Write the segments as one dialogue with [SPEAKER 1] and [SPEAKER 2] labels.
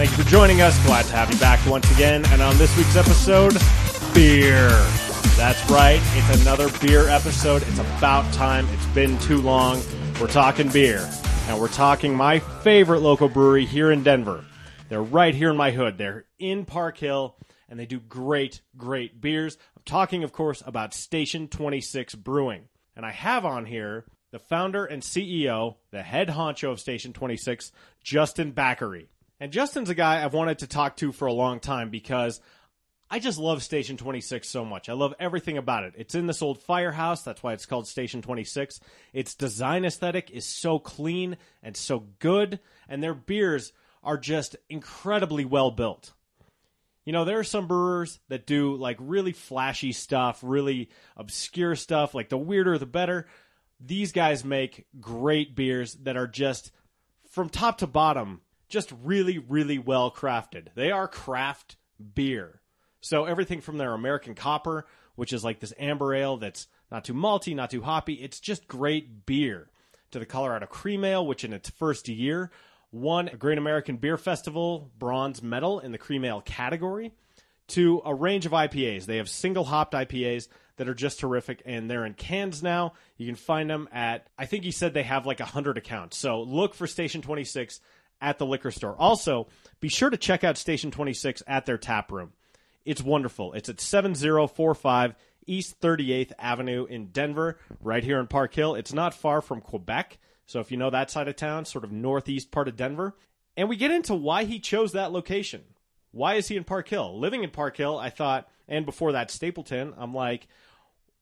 [SPEAKER 1] Thank you for joining us. Glad to have you back once again. And on this week's episode, beer. That's right. It's another beer episode. It's about time. It's been too long. We're talking beer. And we're talking my favorite local brewery here in Denver. They're right here in my hood. They're in Park Hill and they do great, great beers. I'm talking, of course, about Station 26 Brewing. And I have on here the founder and CEO, the head honcho of Station 26, Justin Baker. And Justin's a guy I've wanted to talk to for a long time because I just love Station 26 so much. I love everything about it. It's in this old firehouse. That's why it's called Station 26. Its design aesthetic is so clean and so good, and their beers are just incredibly well built. You know, there are some brewers that do like really flashy stuff, really obscure stuff, like the weirder the better. These guys make great beers that are just from top to bottom, just really, really well crafted. They are craft beer. So everything from their American Copper, which is like this amber ale that's not too malty, not too hoppy, it's just great beer. To the Colorado Cream Ale, which in its first year won a Great American Beer Festival bronze medal in the cream ale category, to a range of IPAs. They have single hopped IPAs that are just terrific, and they're in cans now. You can find them at, I think he said they have like 100 accounts. So look for Station 26 at the liquor store. Also, be sure to check out Station 26 at their tap room. It's wonderful. It's at 7045 East 38th Avenue in Denver, right here in Park Hill. It's not far from Quebec. So if you know that side of town, sort of northeast part of Denver. And we get into why he chose that location. Why is he in Park Hill? Living in Park Hill, I thought, and before that, Stapleton, I'm like,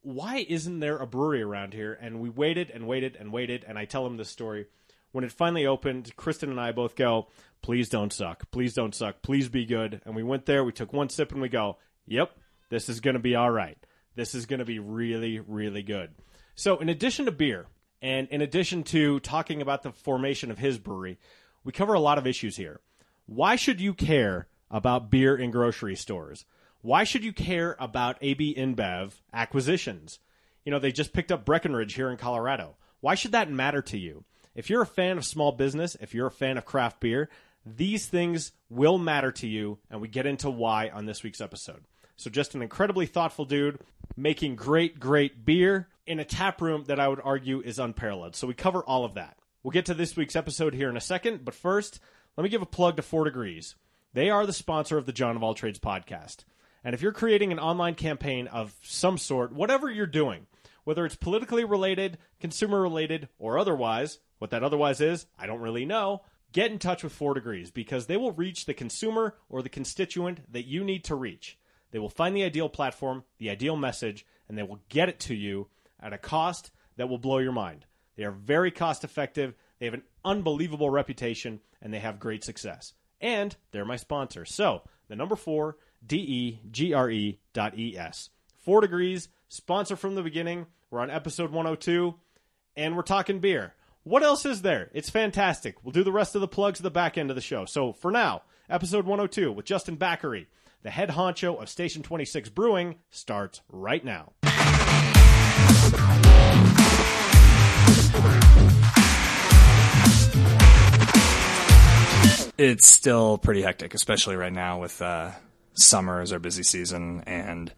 [SPEAKER 1] why isn't there a brewery around here? And we waited and waited and waited, and I tell him this story. When it finally opened, Kristen and I both go, please don't suck. Please don't suck. Please be good. And we went there, we took one sip, and we go, yep, this is going to be all right. This is going to be really, really good. So, in addition to beer, and in addition to talking about the formation of his brewery, we cover a lot of issues here. Why should you care about beer in grocery stores? Why should you care about AB InBev acquisitions? You know, they just picked up Breckenridge here in Colorado. Why should that matter to you? If you're a fan of small business, if you're a fan of craft beer, these things will matter to you, and we get into why on this week's episode. So, just an incredibly thoughtful dude making great, great beer in a tap room that I would argue is unparalleled. So, we cover all of that. We'll get to this week's episode here in a second, but first, let me give a plug to Four Degrees. They are the sponsor of the John of All Trades podcast. And if you're creating an online campaign of some sort, whatever you're doing, whether it's politically related, consumer related, or otherwise, what that otherwise is, I don't really know. Get in touch with Four Degrees because they will reach the consumer or the constituent that you need to reach. They will find the ideal platform, the ideal message, and they will get it to you at a cost that will blow your mind. They are very cost effective, they have an unbelievable reputation, and they have great success. And they're my sponsor. So, the number four, D E G R E dot E S. Four degrees, sponsor from the beginning. We're on episode 102, and we're talking beer. What else is there? It's fantastic. We'll do the rest of the plugs at the back end of the show. So for now, episode 102 with Justin Baker, the head honcho of Station 26 Brewing, starts right now.
[SPEAKER 2] it's still pretty hectic, especially right now with uh, summer as our busy season and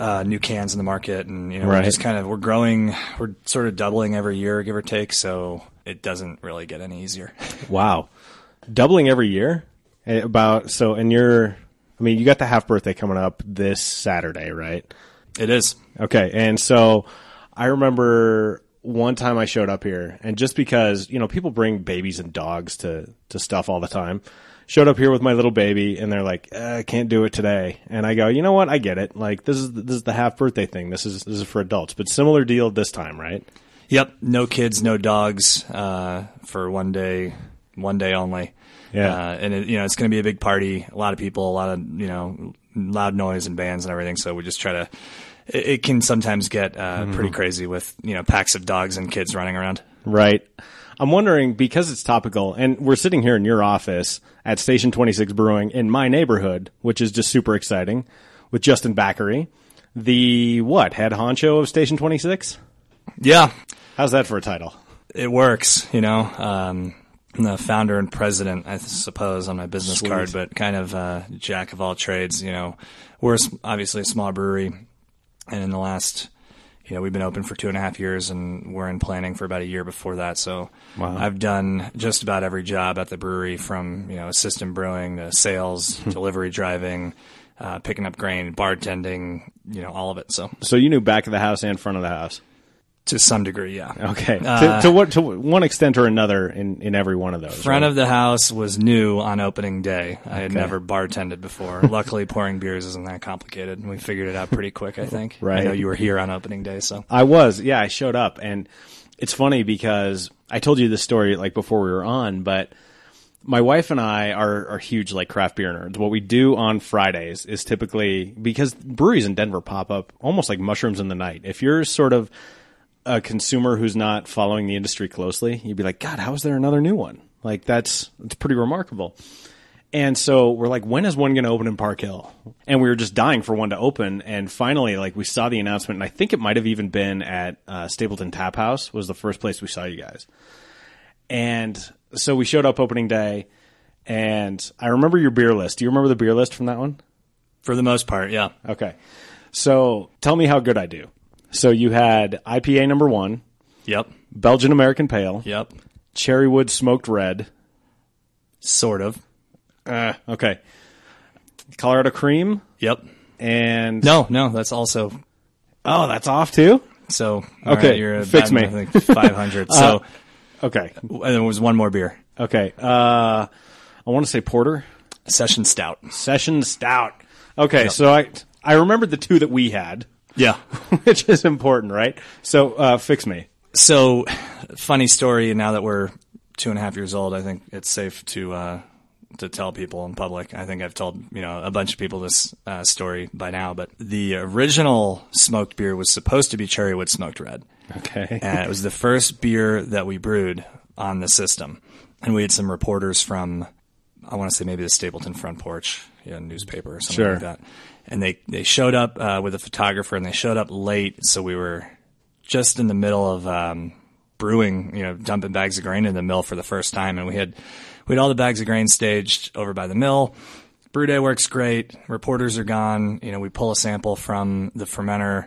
[SPEAKER 2] uh, new cans in the market, and you know, we're
[SPEAKER 1] Right.
[SPEAKER 2] just kind of we're growing, we're sort of doubling every year, give or take. So it doesn't really get any easier.
[SPEAKER 1] Wow. Doubling every year? Eh, About, so, and you're, I mean, you got the half birthday coming up this Saturday, right?
[SPEAKER 2] it is.
[SPEAKER 1] Okay, and so I remember one time I showed up here, and just because you know people bring babies and dogs to to stuff all the time, showed up here with my little baby, and they're like, uh, "I can't do it today," and I go, "You know what? I get it. Like this is this is the half birthday thing. This is this is for adults, but similar deal this time, right?"
[SPEAKER 2] Yep, no kids, no dogs uh, for one day, one day only.
[SPEAKER 1] Yeah.
[SPEAKER 2] Uh, and it, you know, it's going to be a big party, a lot of people, a lot of, you know, loud noise and bands and everything. So we just try to, it, it can sometimes get, uh,
[SPEAKER 1] Mm-hmm.
[SPEAKER 2] pretty crazy with, you know, packs of dogs and kids running around.
[SPEAKER 1] Right. I'm wondering because it's topical, and we're sitting here in your office at Station 26 Brewing in my neighborhood, which is just super exciting, with Justin Baker, the what head honcho of Station 26.
[SPEAKER 2] Yeah.
[SPEAKER 1] How's that for a title?
[SPEAKER 2] It works, you know, um, I'm the founder and president, I suppose, on my business
[SPEAKER 1] Sweet.
[SPEAKER 2] card, but kind of uh, jack of all trades. You know, we're obviously a small brewery, and in the last, you know, we've been open for two and a half years, and we're in planning for about a year before that. So
[SPEAKER 1] Wow.
[SPEAKER 2] I've done just about every job at the brewery, from you know assistant brewing to sales, delivery driving, uh, picking up grain, bartending, you know, all of it. So
[SPEAKER 1] So you knew back of the house and front of the house.
[SPEAKER 2] To some degree, yeah.
[SPEAKER 1] Okay.
[SPEAKER 2] Uh,
[SPEAKER 1] to, to what to one extent or another in, in every one of those.
[SPEAKER 2] Front
[SPEAKER 1] right?
[SPEAKER 2] of the house was new on opening day. I had
[SPEAKER 1] Okay.
[SPEAKER 2] never bartended before. Luckily, pouring beers isn't that complicated, and we figured it out pretty quick. I think.
[SPEAKER 1] Right.
[SPEAKER 2] I know you were here on opening day, so
[SPEAKER 1] I was, yeah, I showed up, and it's funny because I told you this story like before we were on, but my wife and I are, are huge like craft beer nerds. What we do on Fridays is typically because breweries in Denver pop up almost like mushrooms in the night. If you're sort of a consumer who's not following the industry closely, you'd be like, God, how is there another new one? Like that's it's pretty remarkable. And so we're like, when is one going to open in Park Hill? And we were just dying for one to open. And finally, like we saw the announcement, and I think it might have even been at uh, Stapleton Tap House was the first place we saw you guys. And so we showed up opening day, and I remember your beer list. Do you remember the beer list from that one?
[SPEAKER 2] for the most part, yeah.
[SPEAKER 1] Okay. So tell me how good I do. So you had IPA number one,
[SPEAKER 2] Yep,
[SPEAKER 1] Belgian American Pale,
[SPEAKER 2] yep,
[SPEAKER 1] Cherrywood Smoked Red.
[SPEAKER 2] sort of.
[SPEAKER 1] Uh, okay. Colorado Cream
[SPEAKER 2] Yep.
[SPEAKER 1] and
[SPEAKER 2] No, no, that's also
[SPEAKER 1] Oh, that's off too.
[SPEAKER 2] so.
[SPEAKER 1] Okay,
[SPEAKER 2] right, you're
[SPEAKER 1] fix me.
[SPEAKER 2] Five hundred. So
[SPEAKER 1] Okay.
[SPEAKER 2] and there was one more beer,
[SPEAKER 1] Okay. Uh, I want to say porter
[SPEAKER 2] session stout.
[SPEAKER 1] session stout. Okay, so I I remembered the two that we had,
[SPEAKER 2] Yeah.
[SPEAKER 1] which is important, right? So uh, fix me.
[SPEAKER 2] So, funny story. Now that we're two and a half years old, I think it's safe to uh, to tell people in public. I think I've told you know a bunch of people this uh, story by now. But the original smoked beer was supposed to be Cherrywood Smoked Red,
[SPEAKER 1] Okay.
[SPEAKER 2] and it was the first beer that we brewed on the system. And we had some reporters from, I want to say maybe the Stapleton Front Porch, yeah, newspaper or something
[SPEAKER 1] Sure.
[SPEAKER 2] like that. And they they showed up uh, with a photographer, and they showed up late, so we were just in the middle of um, brewing, you know, dumping bags of grain in the mill for the first time, and we had we had all the bags of grain staged over by the mill. Brew day works great. Reporters are gone. You know, we pull a sample from the fermenter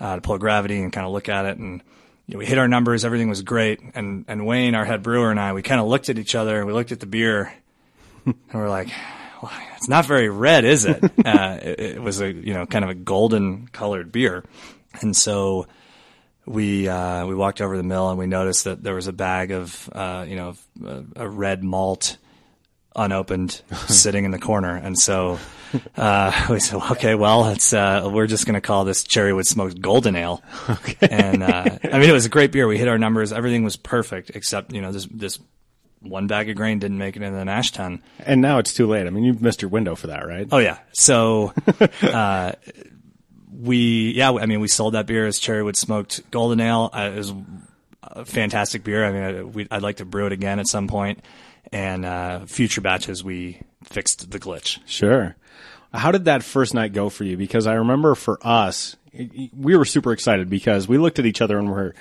[SPEAKER 2] uh, to pull gravity and kind of look at it, and you know, we hit our numbers. Everything was great. And and Wayne, our head brewer, and I, we kind of looked at each other. And we looked at the beer, and we're like, "It's not very red, is it?" uh, it? It was a you know kind of a golden colored beer, and so we uh, we walked over the mill and we noticed that there was a bag of uh, you know a, a red malt unopened sitting in the corner, and so uh, we said, okay, well, it's uh, we're just going to call this Cherrywood Smoked Golden Ale. Okay. And uh, I mean, it was a great beer. We hit our numbers. Everything was perfect, except you know this this one bag of grain didn't make it into the mash tun.
[SPEAKER 1] And now it's too late. I mean, you've missed your window for that, right?
[SPEAKER 2] Oh yeah. So, uh, we yeah. I mean, we sold that beer as Cherrywood Smoked Golden Ale. Uh, it was a fantastic beer. I mean, I, we, I'd like to brew it again at some point. And uh, future batches, we fixed the glitch.
[SPEAKER 1] Sure. How did that first night go for you? Because I remember for us, we were super excited because we looked at each other and we're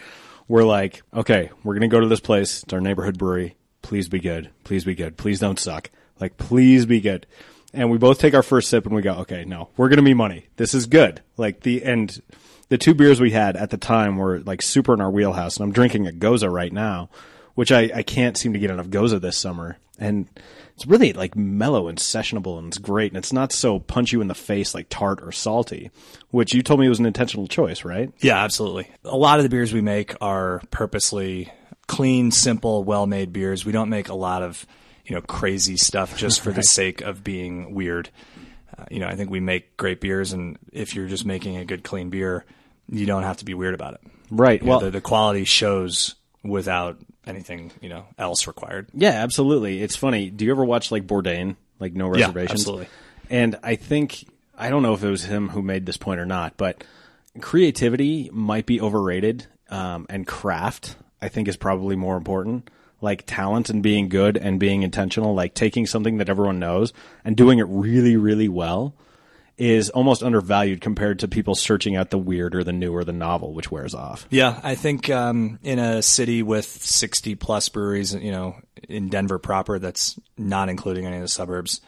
[SPEAKER 1] we're like, okay, we're gonna go to this place. It's our neighborhood brewery. Please be good. Please be good. Please don't suck. Like, please be good. And we both take our first sip and we go, okay, no, we're gonna be money. This is good. Like the and the two beers we had at the time were like super in our wheelhouse. And I'm drinking a Gose right now, which I, I can't seem to get enough Gose this summer. And it's really like mellow and sessionable and it's great. And it's not so punch you in the face like tart or salty, which you told me was an intentional choice, right?
[SPEAKER 2] Yeah, absolutely. A lot of the beers we make are purposely clean, simple, well-made beers. We don't make a lot of, you know, crazy stuff just for the sake of being weird. Uh, you know, I think we make great beers, and if you're just making a good, clean beer, you don't have to be weird about it.
[SPEAKER 1] Right.
[SPEAKER 2] You know,
[SPEAKER 1] Well,
[SPEAKER 2] the, the quality shows without anything you know else required.
[SPEAKER 1] Yeah, absolutely. It's funny. Do you ever watch like Bourdain, like No Reservations?
[SPEAKER 2] Yeah, absolutely.
[SPEAKER 1] And I think I don't know if it was him who made this point or not, but creativity might be overrated, um, and craft I think is probably more important. Like talent and being good and being intentional, like taking something that everyone knows and doing it really, really well is almost undervalued compared to people searching out the weird or the new or the novel, which wears off.
[SPEAKER 2] Yeah, I think um, in a city with 60 plus breweries, you know, in Denver proper, that's not including any of the suburbs.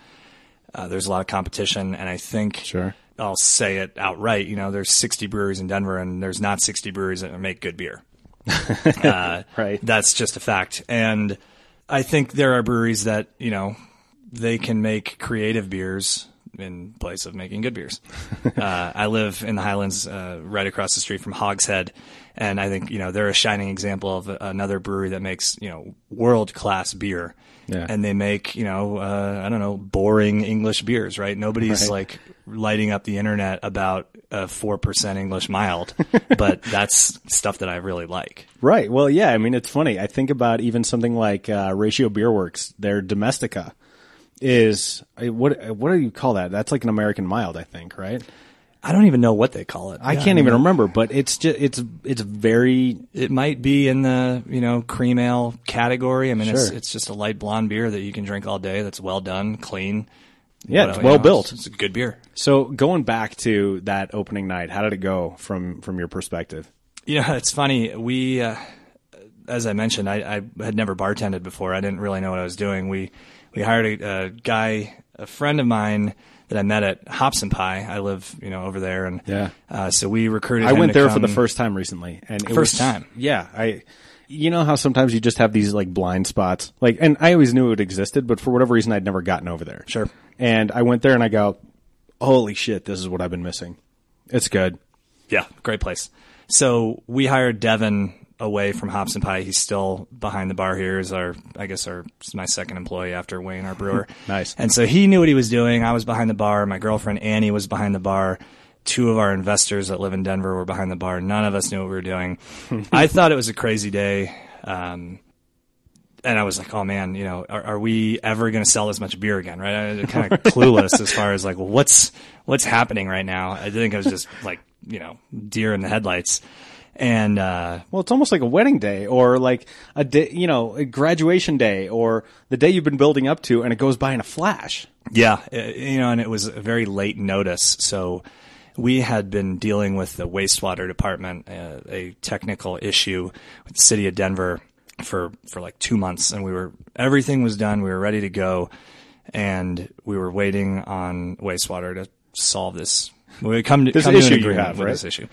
[SPEAKER 2] Uh, there's a lot of competition, and I think
[SPEAKER 1] Sure.
[SPEAKER 2] I'll say it outright. You know, there's 60 breweries in Denver, and there's not 60 breweries that make good beer. uh,
[SPEAKER 1] Right.
[SPEAKER 2] That's just a fact. And I think there are breweries that you know they can make creative beers in place of making good beers. uh, I live in the Highlands, uh, right across the street from Hogshead, and I think you know they're a shining example of another brewery that makes you know world class beer.
[SPEAKER 1] Yeah.
[SPEAKER 2] And they make, you know, uh, I don't know, boring English beers, right? Nobody's
[SPEAKER 1] Right.
[SPEAKER 2] like lighting up the internet about a 4% English mild, but that's stuff that I really like.
[SPEAKER 1] Right. Well, yeah. I mean, it's funny. I think about even something like uh, Ratio Beer Works. Their Domestica is uh, what? What do you call that? That's like an American mild, I think. Right.
[SPEAKER 2] I don't even know what they call it.
[SPEAKER 1] I
[SPEAKER 2] Yeah,
[SPEAKER 1] can't even
[SPEAKER 2] mean,
[SPEAKER 1] remember, but it's just it's it's very
[SPEAKER 2] It might be in the, you know, cream ale category. I mean, it's, it's just a light blonde beer that you can drink all day. That's well done, clean.
[SPEAKER 1] Yeah,
[SPEAKER 2] What-
[SPEAKER 1] it's
[SPEAKER 2] you
[SPEAKER 1] well
[SPEAKER 2] know,
[SPEAKER 1] built.
[SPEAKER 2] It's, it's a good beer.
[SPEAKER 1] So going back to that opening night, how did it go from from your perspective?
[SPEAKER 2] Yeah, it's funny. We, uh, as I mentioned, I, I had never bartended before. I didn't really know what I was doing. We we hired a, a guy, a friend of mine that I met at Hops and Pie. I live, you know, over there, and
[SPEAKER 1] Yeah.
[SPEAKER 2] uh, so we recruited.
[SPEAKER 1] I went there for the first time recently, and it
[SPEAKER 2] First
[SPEAKER 1] was-
[SPEAKER 2] time?
[SPEAKER 1] Yeah, I. You know how sometimes you just have these like blind spots, like, and I always knew it existed, but for whatever reason, I'd never gotten over there.
[SPEAKER 2] Sure.
[SPEAKER 1] And I went there and I go, "Holy shit, this is what I've been missing." It's good.
[SPEAKER 2] Yeah, great place. So we hired Devin away from Hops and Pie. He's still behind the bar here. Is our, I guess, our my second employee after Wayne, our brewer.
[SPEAKER 1] Nice.
[SPEAKER 2] And so he knew what he was doing. I was behind the bar. My girlfriend Annie was behind the bar. Two of our investors that live in Denver were behind the bar. None of us knew what we were doing. I thought it was a crazy day. Um, and I was like, oh man, you know, are, are we ever going to sell this much beer again? Right? I was kind of clueless as far as like, well, what's what's happening right now? I think I was just like, you know, deer in the headlights. And uh,
[SPEAKER 1] Well, it's almost like a wedding day, or like a day, you know, a graduation day, or the day you've been building up to, and it goes by in a flash.
[SPEAKER 2] yeah, uh, you know, and it was a very late notice, so we had been dealing with the wastewater department, uh, a technical issue with the city of Denver for for like two months, and we were everything was done, we were ready to go, and we were waiting on wastewater to solve this. We come to
[SPEAKER 1] This
[SPEAKER 2] come to
[SPEAKER 1] issue you have, right?
[SPEAKER 2] This issue.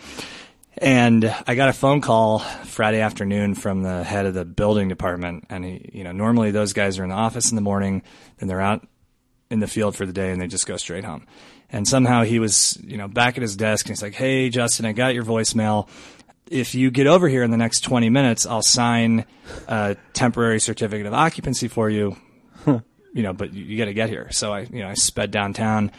[SPEAKER 2] And I got a phone call Friday afternoon from the head of the building department, and he, you know, normally those guys are in the office in the morning, then they're out in the field for the day, and they just go straight home. And somehow he was, you know, back at his desk, and he's like, "Hey, Justin, I got your voicemail. If you get over here in the next 20 minutes, I'll sign a temporary certificate of occupancy for you. You know, but you, you got to get here." So I, you know, I sped downtown.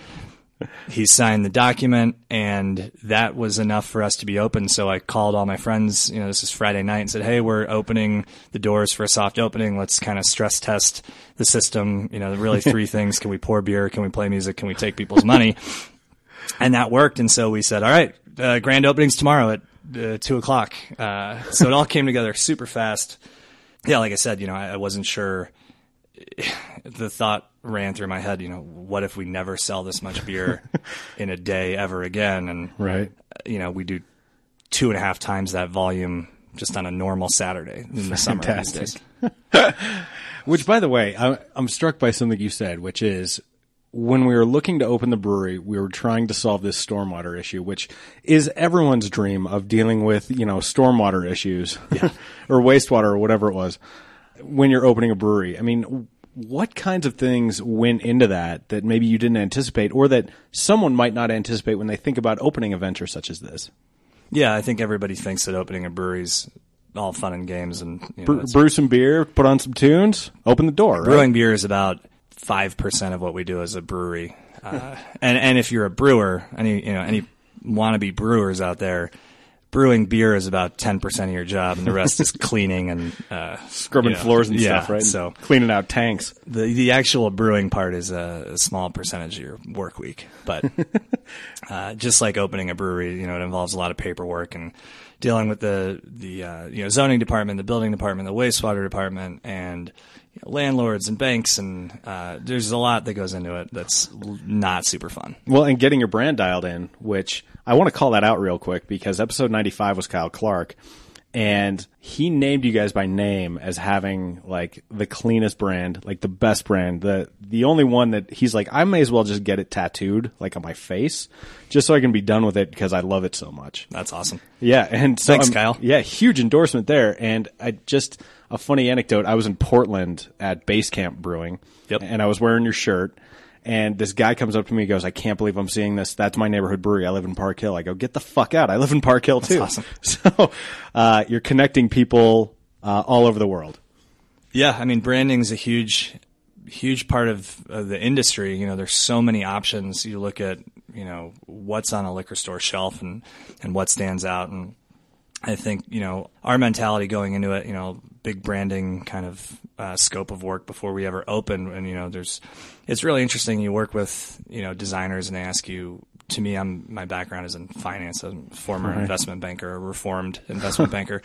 [SPEAKER 2] He signed the document and that was enough for us to be open. So i called all my friends you know this is friday night and said hey we're opening the doors for a soft opening. Let's kind of stress test the system. You know really three things. Can we pour beer? Can we play music? Can we take people's money? And that worked. And so we said all right uh, grand openings tomorrow at uh, two o'clock uh, so it all came together super fast yeah like i said you know i, I wasn't sure the thought ran through my head, you know, what if we never sell this much beer in a day ever again? And,
[SPEAKER 1] Right.
[SPEAKER 2] you know, we do two and a half times that volume just on a normal Saturday in the summer. these
[SPEAKER 1] Fantastic.
[SPEAKER 2] days.
[SPEAKER 1] Which, by the way, I, I'm struck by something you said, which is when we were looking to open the brewery, we were trying to solve this stormwater issue, which is everyone's dream of dealing with, you know, stormwater issues or wastewater or whatever it was when you're opening a brewery. I mean, what kinds of things went into that that maybe you didn't anticipate or that someone might not anticipate when they think about opening a venture such as this?
[SPEAKER 2] Yeah, I think everybody thinks that opening a brewery's all fun and games and you know,
[SPEAKER 1] Bre- brew some beer, put on some tunes, open the door. Right?
[SPEAKER 2] brewing beer is about five percent of what we do as a brewery. Uh, and and if you're a brewer, any you know any wannabe brewers out there, brewing beer is about 10% of your job and the rest is cleaning and uh,
[SPEAKER 1] Scrubbing
[SPEAKER 2] you know,
[SPEAKER 1] floors and
[SPEAKER 2] yeah,
[SPEAKER 1] stuff, right?
[SPEAKER 2] So
[SPEAKER 1] cleaning out tanks.
[SPEAKER 2] the the actual brewing part is a, a small percentage of your work week, but uh, just like opening a brewery, you know, it involves a lot of paperwork and dealing with the the uh, you know zoning department, the building department, the wastewater department, and you know, landlords and banks, and uh, there's a lot that goes into it that's not super fun.
[SPEAKER 1] Well, and getting your brand dialed in, which I want to call that out real quick because episode 95 was Kyle Clark and he named you guys by name as having like the cleanest brand, like the best brand, the the only one that he's like I may as well just get it tattooed like on my face just so I can be done with it because I love it so much.
[SPEAKER 2] That's awesome.
[SPEAKER 1] Yeah, and so
[SPEAKER 2] Thanks, Kyle.
[SPEAKER 1] Yeah, huge endorsement there. And I just a funny anecdote. I was in Portland at Basecamp Brewing,
[SPEAKER 2] Yep.
[SPEAKER 1] and I was wearing your shirt. And this guy comes up to me and goes, I can't believe I'm seeing this. That's my neighborhood brewery. I live in Park Hill. I go, get the fuck out. I live in Park Hill too.
[SPEAKER 2] awesome.
[SPEAKER 1] So, uh, you're connecting people, uh, all over the world.
[SPEAKER 2] Yeah, I mean, branding is a huge, huge part of, of the industry. You know, there's so many options. You look at, you know, what's on a liquor store shelf and, and what stands out. And I think, you know, our mentality going into it, you know, big branding kind of uh, scope of work before we ever open. And, you know, there's, it's really interesting. You work with, you know, designers and they ask you, to me, I'm, my background is in finance. I'm a former investment banker, a reformed investment banker.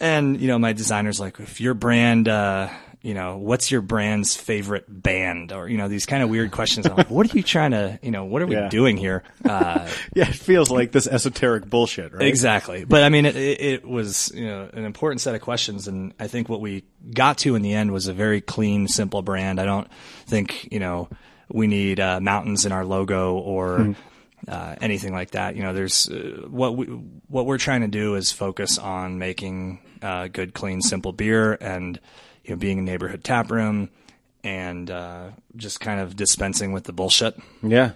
[SPEAKER 2] And, you know, my designer's like, if your brand, uh, you know, what's your brand's favorite band? Or, you know, these kind of weird questions. I'm like, what are you trying to, you know, what are we
[SPEAKER 1] Yeah.
[SPEAKER 2] doing here? Uh,
[SPEAKER 1] Yeah, it feels like this esoteric bullshit, right?
[SPEAKER 2] Exactly. But I mean, it, it, was, you know, an important set of questions. And I think what we got to in the end was a very clean, simple brand. I don't think, you know, we need uh, mountains in our logo or uh, anything like that. You know, there's uh, what we, what we're trying to do is focus on making uh, good, clean, simple beer and, you know, being a neighborhood tap room and uh, just kind of dispensing with the bullshit.
[SPEAKER 1] Yeah.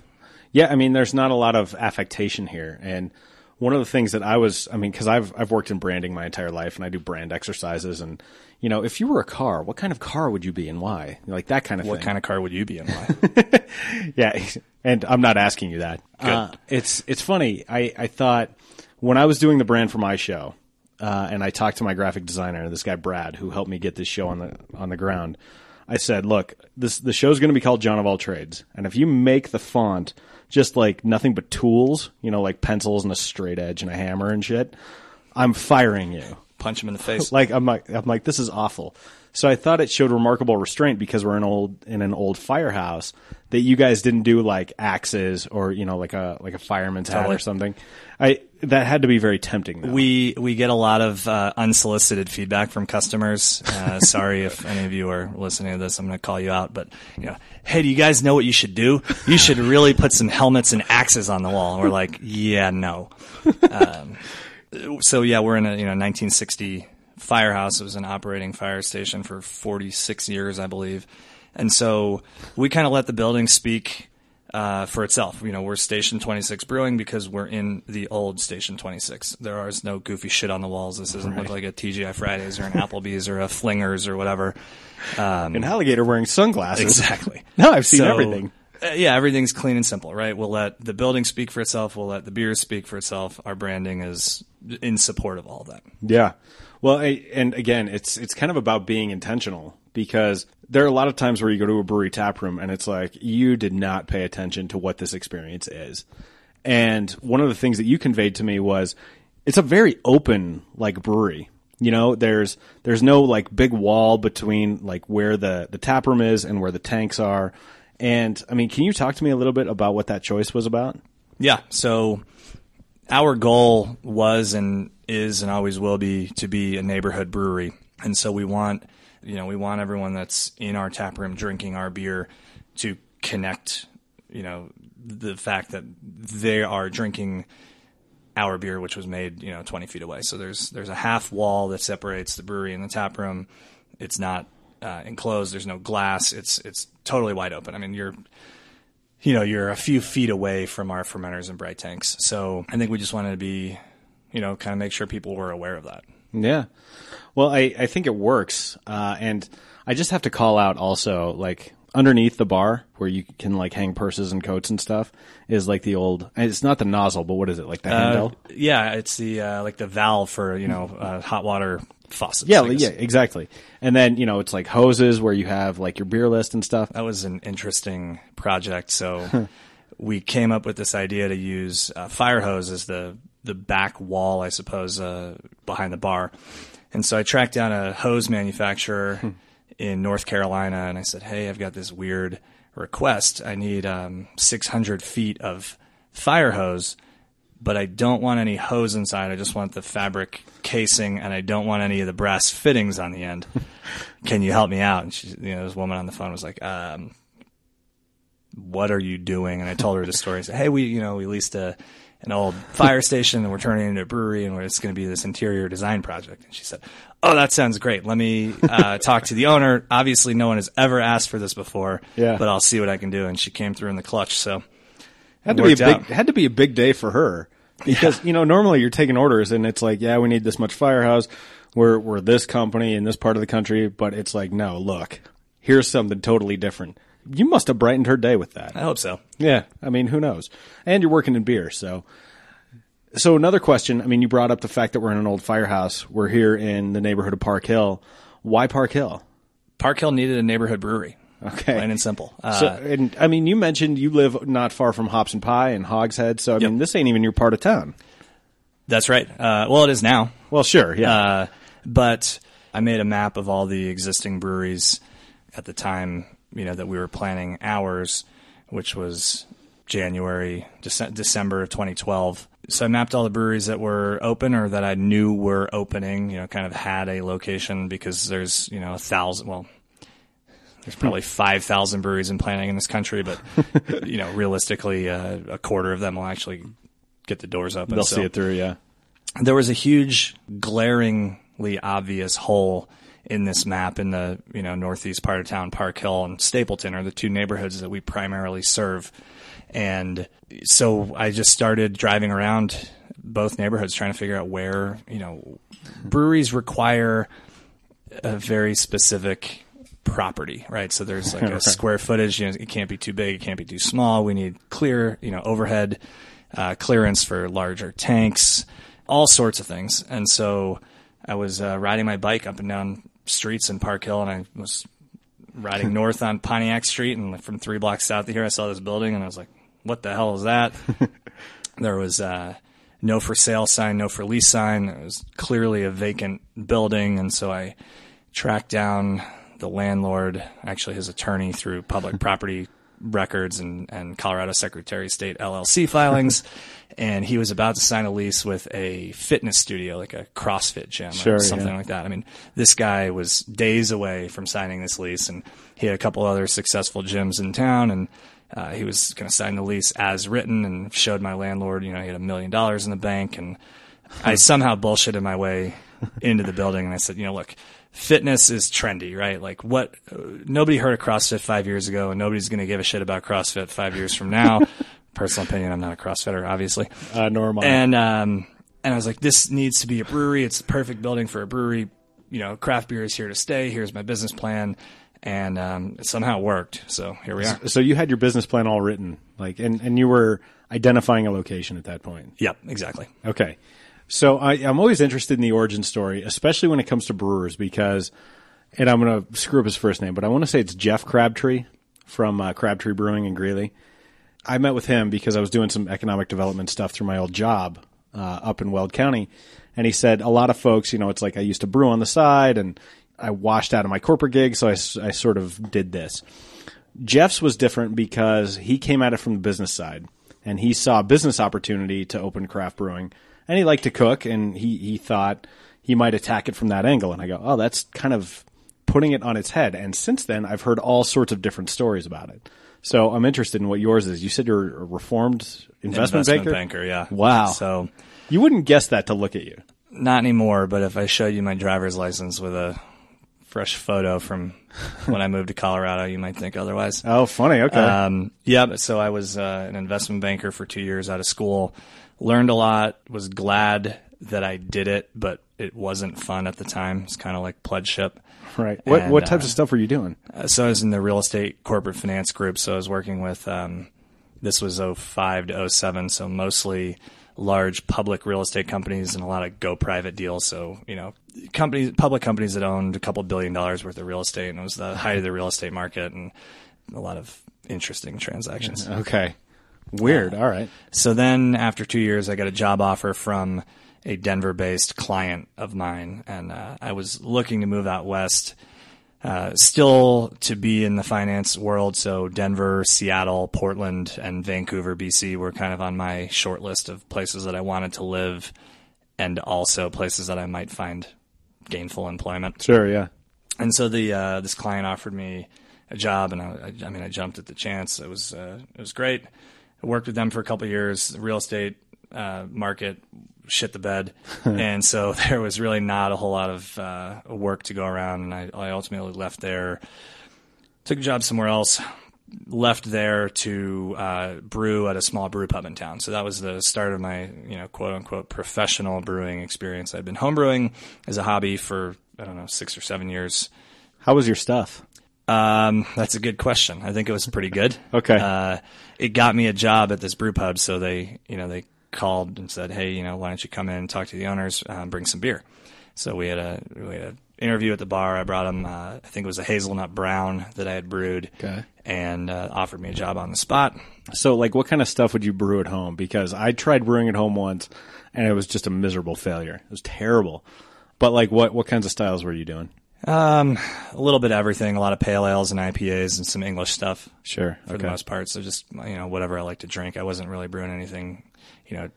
[SPEAKER 1] Yeah, I mean there's not a lot of affectation here and one of the things that I was I mean cuz I've I've worked in branding my entire life and I do brand exercises and you know, if you were a car, what kind of car would you be and why? Like that kind of thing.
[SPEAKER 2] What
[SPEAKER 1] thing.
[SPEAKER 2] kind of car would you be in? Why?
[SPEAKER 1] Yeah, and I'm not asking you that. Uh, it's it's funny. I I thought when I was doing the brand for my show, uh, and I talked to my graphic designer, this guy Brad, who helped me get this show on the on the ground. I said, "Look, this the show's going to be called John of All Trades, and if you make the font just like nothing but tools, you know, like pencils and a straight edge and a hammer and shit, I'm firing you."
[SPEAKER 2] Punch him in the face.
[SPEAKER 1] like I'm like I'm like this is awful. So I thought it showed remarkable restraint because we're in old in an old firehouse that you guys didn't do like axes or you know like a like a fireman's hat or something. I that had to be very tempting. Though.
[SPEAKER 2] We we get a lot of uh, unsolicited feedback from customers. Uh, sorry if any of you are listening to this. I'm going to call you out, but you know, hey, do you guys know what you should do? You should really put some helmets and axes on the wall. And we're like, yeah, no. Um, so yeah, we're in a you know 1960 firehouse. It was an operating fire station for 46 years, I believe, and so we kind of let the building speak uh, for itself. You know, we're Station 26 Brewing because we're in the old Station 26. There is no goofy shit on the walls. This doesn't look like a TGI Fridays or an Applebee's or a Flingers or whatever.
[SPEAKER 1] An alligator wearing sunglasses.
[SPEAKER 2] Exactly.
[SPEAKER 1] No, I've seen
[SPEAKER 2] So,
[SPEAKER 1] everything.
[SPEAKER 2] uh, yeah, everything's clean and simple, right? We'll let the building speak for itself. We'll let the beer speak for itself. Our branding is in support of all of that.
[SPEAKER 1] Yeah. Well, I, and again, it's it's kind of about being intentional because there are a lot of times where you go to a brewery tap room and it's like you did not pay attention to what this experience is. And one of the things that you conveyed to me was it's a very open like brewery. You know, there's there's no like big wall between like where the the tap room is and where the tanks are. And I mean, can you talk to me a little bit about what that choice was about?
[SPEAKER 2] Yeah. So our goal was and is and always will be to be a neighborhood brewery. And so we want, you know, we want everyone that's in our tap room drinking our beer to connect, you know, the fact that they are drinking our beer, which was made, you know, 20 feet away. So there's, there's a half wall that separates the brewery and the tap room. It's not uh, enclosed. There's no glass. It's, it's totally wide open. I mean, you're, you know, you're a few feet away from our fermenters and bright tanks. So I think we just wanted to be, you know, kind of make sure people were aware of that.
[SPEAKER 1] Yeah. Well, I, I think it works. Uh, and I just have to call out also, like, underneath the bar where you can like hang purses and coats and stuff is like the old. It's not the nozzle, but what is it like the
[SPEAKER 2] Uh,
[SPEAKER 1] handle?
[SPEAKER 2] yeah, it's the uh, like the valve for you know uh, hot water faucets.
[SPEAKER 1] Yeah, yeah, exactly. And then you know it's like hoses where you have like your beer list and stuff.
[SPEAKER 2] That was an interesting project. So we came up with this idea to use uh, fire hose as the the back wall, I suppose, uh, behind the bar. And so I tracked down a hose manufacturer in North Carolina, and I said, "Hey, I've got this weird request. I need um, 600 feet of fire hose." But I don't want any hose inside. I just want the fabric casing, and I don't want any of the brass fittings on the end. Can you help me out? And she, you know, this woman on the phone was like, um, what are you doing? And I told her the story. I said, hey, we, you know, we leased a, an old fire station and we're turning it into a brewery and it's going to be this interior design project. And she said, oh, that sounds great. Let me uh, talk to the owner. Obviously, no one has ever asked for this before,
[SPEAKER 1] Yeah.
[SPEAKER 2] but I'll see what I can do. And she came through in the clutch. So
[SPEAKER 1] had to be a big
[SPEAKER 2] out.
[SPEAKER 1] had to be a big day for her because you know normally you're taking orders and it's like yeah we need this much firehouse we're we're this company in this part of the country but it's like no look here's something totally different you must have brightened her day with that
[SPEAKER 2] I hope so.
[SPEAKER 1] yeah I mean who knows and you're working in beer so so another question I mean you brought up the fact that we're in an old firehouse we're here in the neighborhood of Park Hill why Park Hill
[SPEAKER 2] Park Hill needed a neighborhood brewery.
[SPEAKER 1] Okay.
[SPEAKER 2] Plain and simple. Uh,
[SPEAKER 1] so, and I mean, you mentioned you live not far from Hops and Pie and Hogshead, so I
[SPEAKER 2] Yep.
[SPEAKER 1] mean, this ain't even your part of town.
[SPEAKER 2] that's right. Uh, well, it is now.
[SPEAKER 1] Well, sure, yeah.
[SPEAKER 2] Uh, but I made a map of all the existing breweries at the time, you know, that we were planning ours, which was January, Dece- December of 2012. So I mapped all the breweries that were open or that I knew were opening, you know, kind of had a location because there's, you know, a thousand, well, there's probably 5,000 breweries in planning in this country, but, you know, realistically, uh, a quarter of them will actually get the doors open.
[SPEAKER 1] They'll
[SPEAKER 2] So-
[SPEAKER 1] see it through, yeah.
[SPEAKER 2] there was a huge glaringly obvious hole in this map in the you know northeast part of town park hill and stapleton are the two neighborhoods that we primarily serve and so i just started driving around both neighborhoods trying to figure out where you know breweries require a very specific property, right? So there's like a square footage. You know, it can't be too big, it can't be too small. We need clear, you know, overhead uh, clearance for larger tanks, all sorts of things. And so I was uh, riding my bike up and down streets in Park Hill, and I was riding north on Pontiac Street, and from three blocks south of here, I saw this building, and I was like, "What the hell is that?" there was uh, no for sale sign, no for lease sign. It was clearly a vacant building, and so I tracked down the landlord, actually his attorney, through public property records and, and Colorado Secretary of State LLC filings. And he was about to sign a lease with a fitness studio, like a CrossFit gym
[SPEAKER 1] Sure,
[SPEAKER 2] or something
[SPEAKER 1] yeah.
[SPEAKER 2] like that. I mean, this guy was days away from signing this lease, and he had a couple other successful gyms in town, and uh, he was going to sign the lease as written, and showed my landlord, you know, he had a million dollars in the bank, and I somehow bullshitted my way into the building, and I said, you know, look, fitness is trendy, right? Like, what? Nobody heard of CrossFit five years ago, and nobody's going to give a shit about CrossFit five years from now. Personal opinion, I'm not a CrossFitter, obviously.
[SPEAKER 1] Uh, normal.
[SPEAKER 2] And um, and I was like, this needs to be a brewery. It's the perfect building for a brewery. You know, craft beer is here to stay. Here's my business plan, and um, it somehow worked. So here we are.
[SPEAKER 1] so you had your business plan all written, like, and, and you were identifying a location at that point.
[SPEAKER 2] Yep, exactly.
[SPEAKER 1] Okay. So I, I'm always interested in the origin story, especially when it comes to brewers, because, and I'm going to screw up his first name, but I want to say it's Jeff Crabtree from uh, Crabtree Brewing in Greeley. I met with him because I was doing some economic development stuff through my old job uh, up in Weld County, and he said a lot of folks, you know, it's like I used to brew on the side, and I washed out of my corporate gig, so I sort of did this. Jeff's was different because he came at it from the business side and he saw a business opportunity to open craft brewing and he liked to cook and he, he thought he might attack it from that angle. And I go, Oh, that's kind of putting it on its head. And since then I've heard all sorts of different stories about it. So I'm interested in what yours is. You said you're a reformed investment,
[SPEAKER 2] Investment
[SPEAKER 1] banker?
[SPEAKER 2] banker, yeah.
[SPEAKER 1] Wow.
[SPEAKER 2] So
[SPEAKER 1] You wouldn't guess that to look at you.
[SPEAKER 2] not anymore. But if I showed you my driver's license with a fresh photo from when I moved to Colorado, you might think otherwise.
[SPEAKER 1] Oh, funny. Okay.
[SPEAKER 2] Um, yeah, so I was uh, an investment banker for two years out of school. Learned a lot. Was glad that I did it, but it wasn't fun at the time. It's kind of like pledge ship.
[SPEAKER 1] Right. What
[SPEAKER 2] And,
[SPEAKER 1] what types
[SPEAKER 2] uh,
[SPEAKER 1] of stuff were you doing?
[SPEAKER 2] Uh, so I was in the real estate corporate finance group. So I was working with, um, this was 05 to 07. So mostly large public real estate companies and a lot of go private deals. So, you know, companies, public companies that owned a couple billion dollars worth of real estate and it was the height of the real estate market and a lot of interesting transactions.
[SPEAKER 1] Okay. Weird. All right.
[SPEAKER 2] So then after two years, I got a job offer from a Denver based client of mine. And uh, I was looking to move out west, uh, still to be in the finance world. So Denver, Seattle, Portland, and Vancouver, BC were kind of on my short list of places that I wanted to live and also places that I might find gainful employment
[SPEAKER 1] Sure. Yeah.
[SPEAKER 2] and so the uh, this client offered me a job, and I, I, I mean, I jumped at the chance. It was uh, it was great. I worked with them for a couple of years. The real estate uh, market shit the bed, and so there was really not a whole lot of uh, work to go around. And I, I ultimately left there, took a job somewhere else. Left there to uh, brew at a small brew pub in town. So that was the start of my, you know, quote unquote professional brewing experience. I'd been homebrewing as a hobby for I don't know six or seven years.
[SPEAKER 1] How was your stuff?
[SPEAKER 2] Um, that's a good question. I think it was pretty good.
[SPEAKER 1] Okay.
[SPEAKER 2] Uh, it got me a job at this brew pub, so they, you know, they called and said, "Hey, you know, why don't you come in and talk to the owners, um, bring some beer." So we had a we had an interview at the bar. I brought them, uh, I think it was a hazelnut brown that I had brewed,
[SPEAKER 1] Okay.
[SPEAKER 2] and uh, offered me a job on the spot.
[SPEAKER 1] So, like, what kind of stuff would you brew at home? Because I tried brewing at home once, and it was just a miserable failure. It was terrible. But like, what what kinds of styles were you doing?
[SPEAKER 2] Um, a little bit of everything, a lot of pale ales and IPAs and some English stuff.
[SPEAKER 1] Sure.
[SPEAKER 2] for the most part. So just you know whatever I like to drink. I wasn't really brewing anything, you know,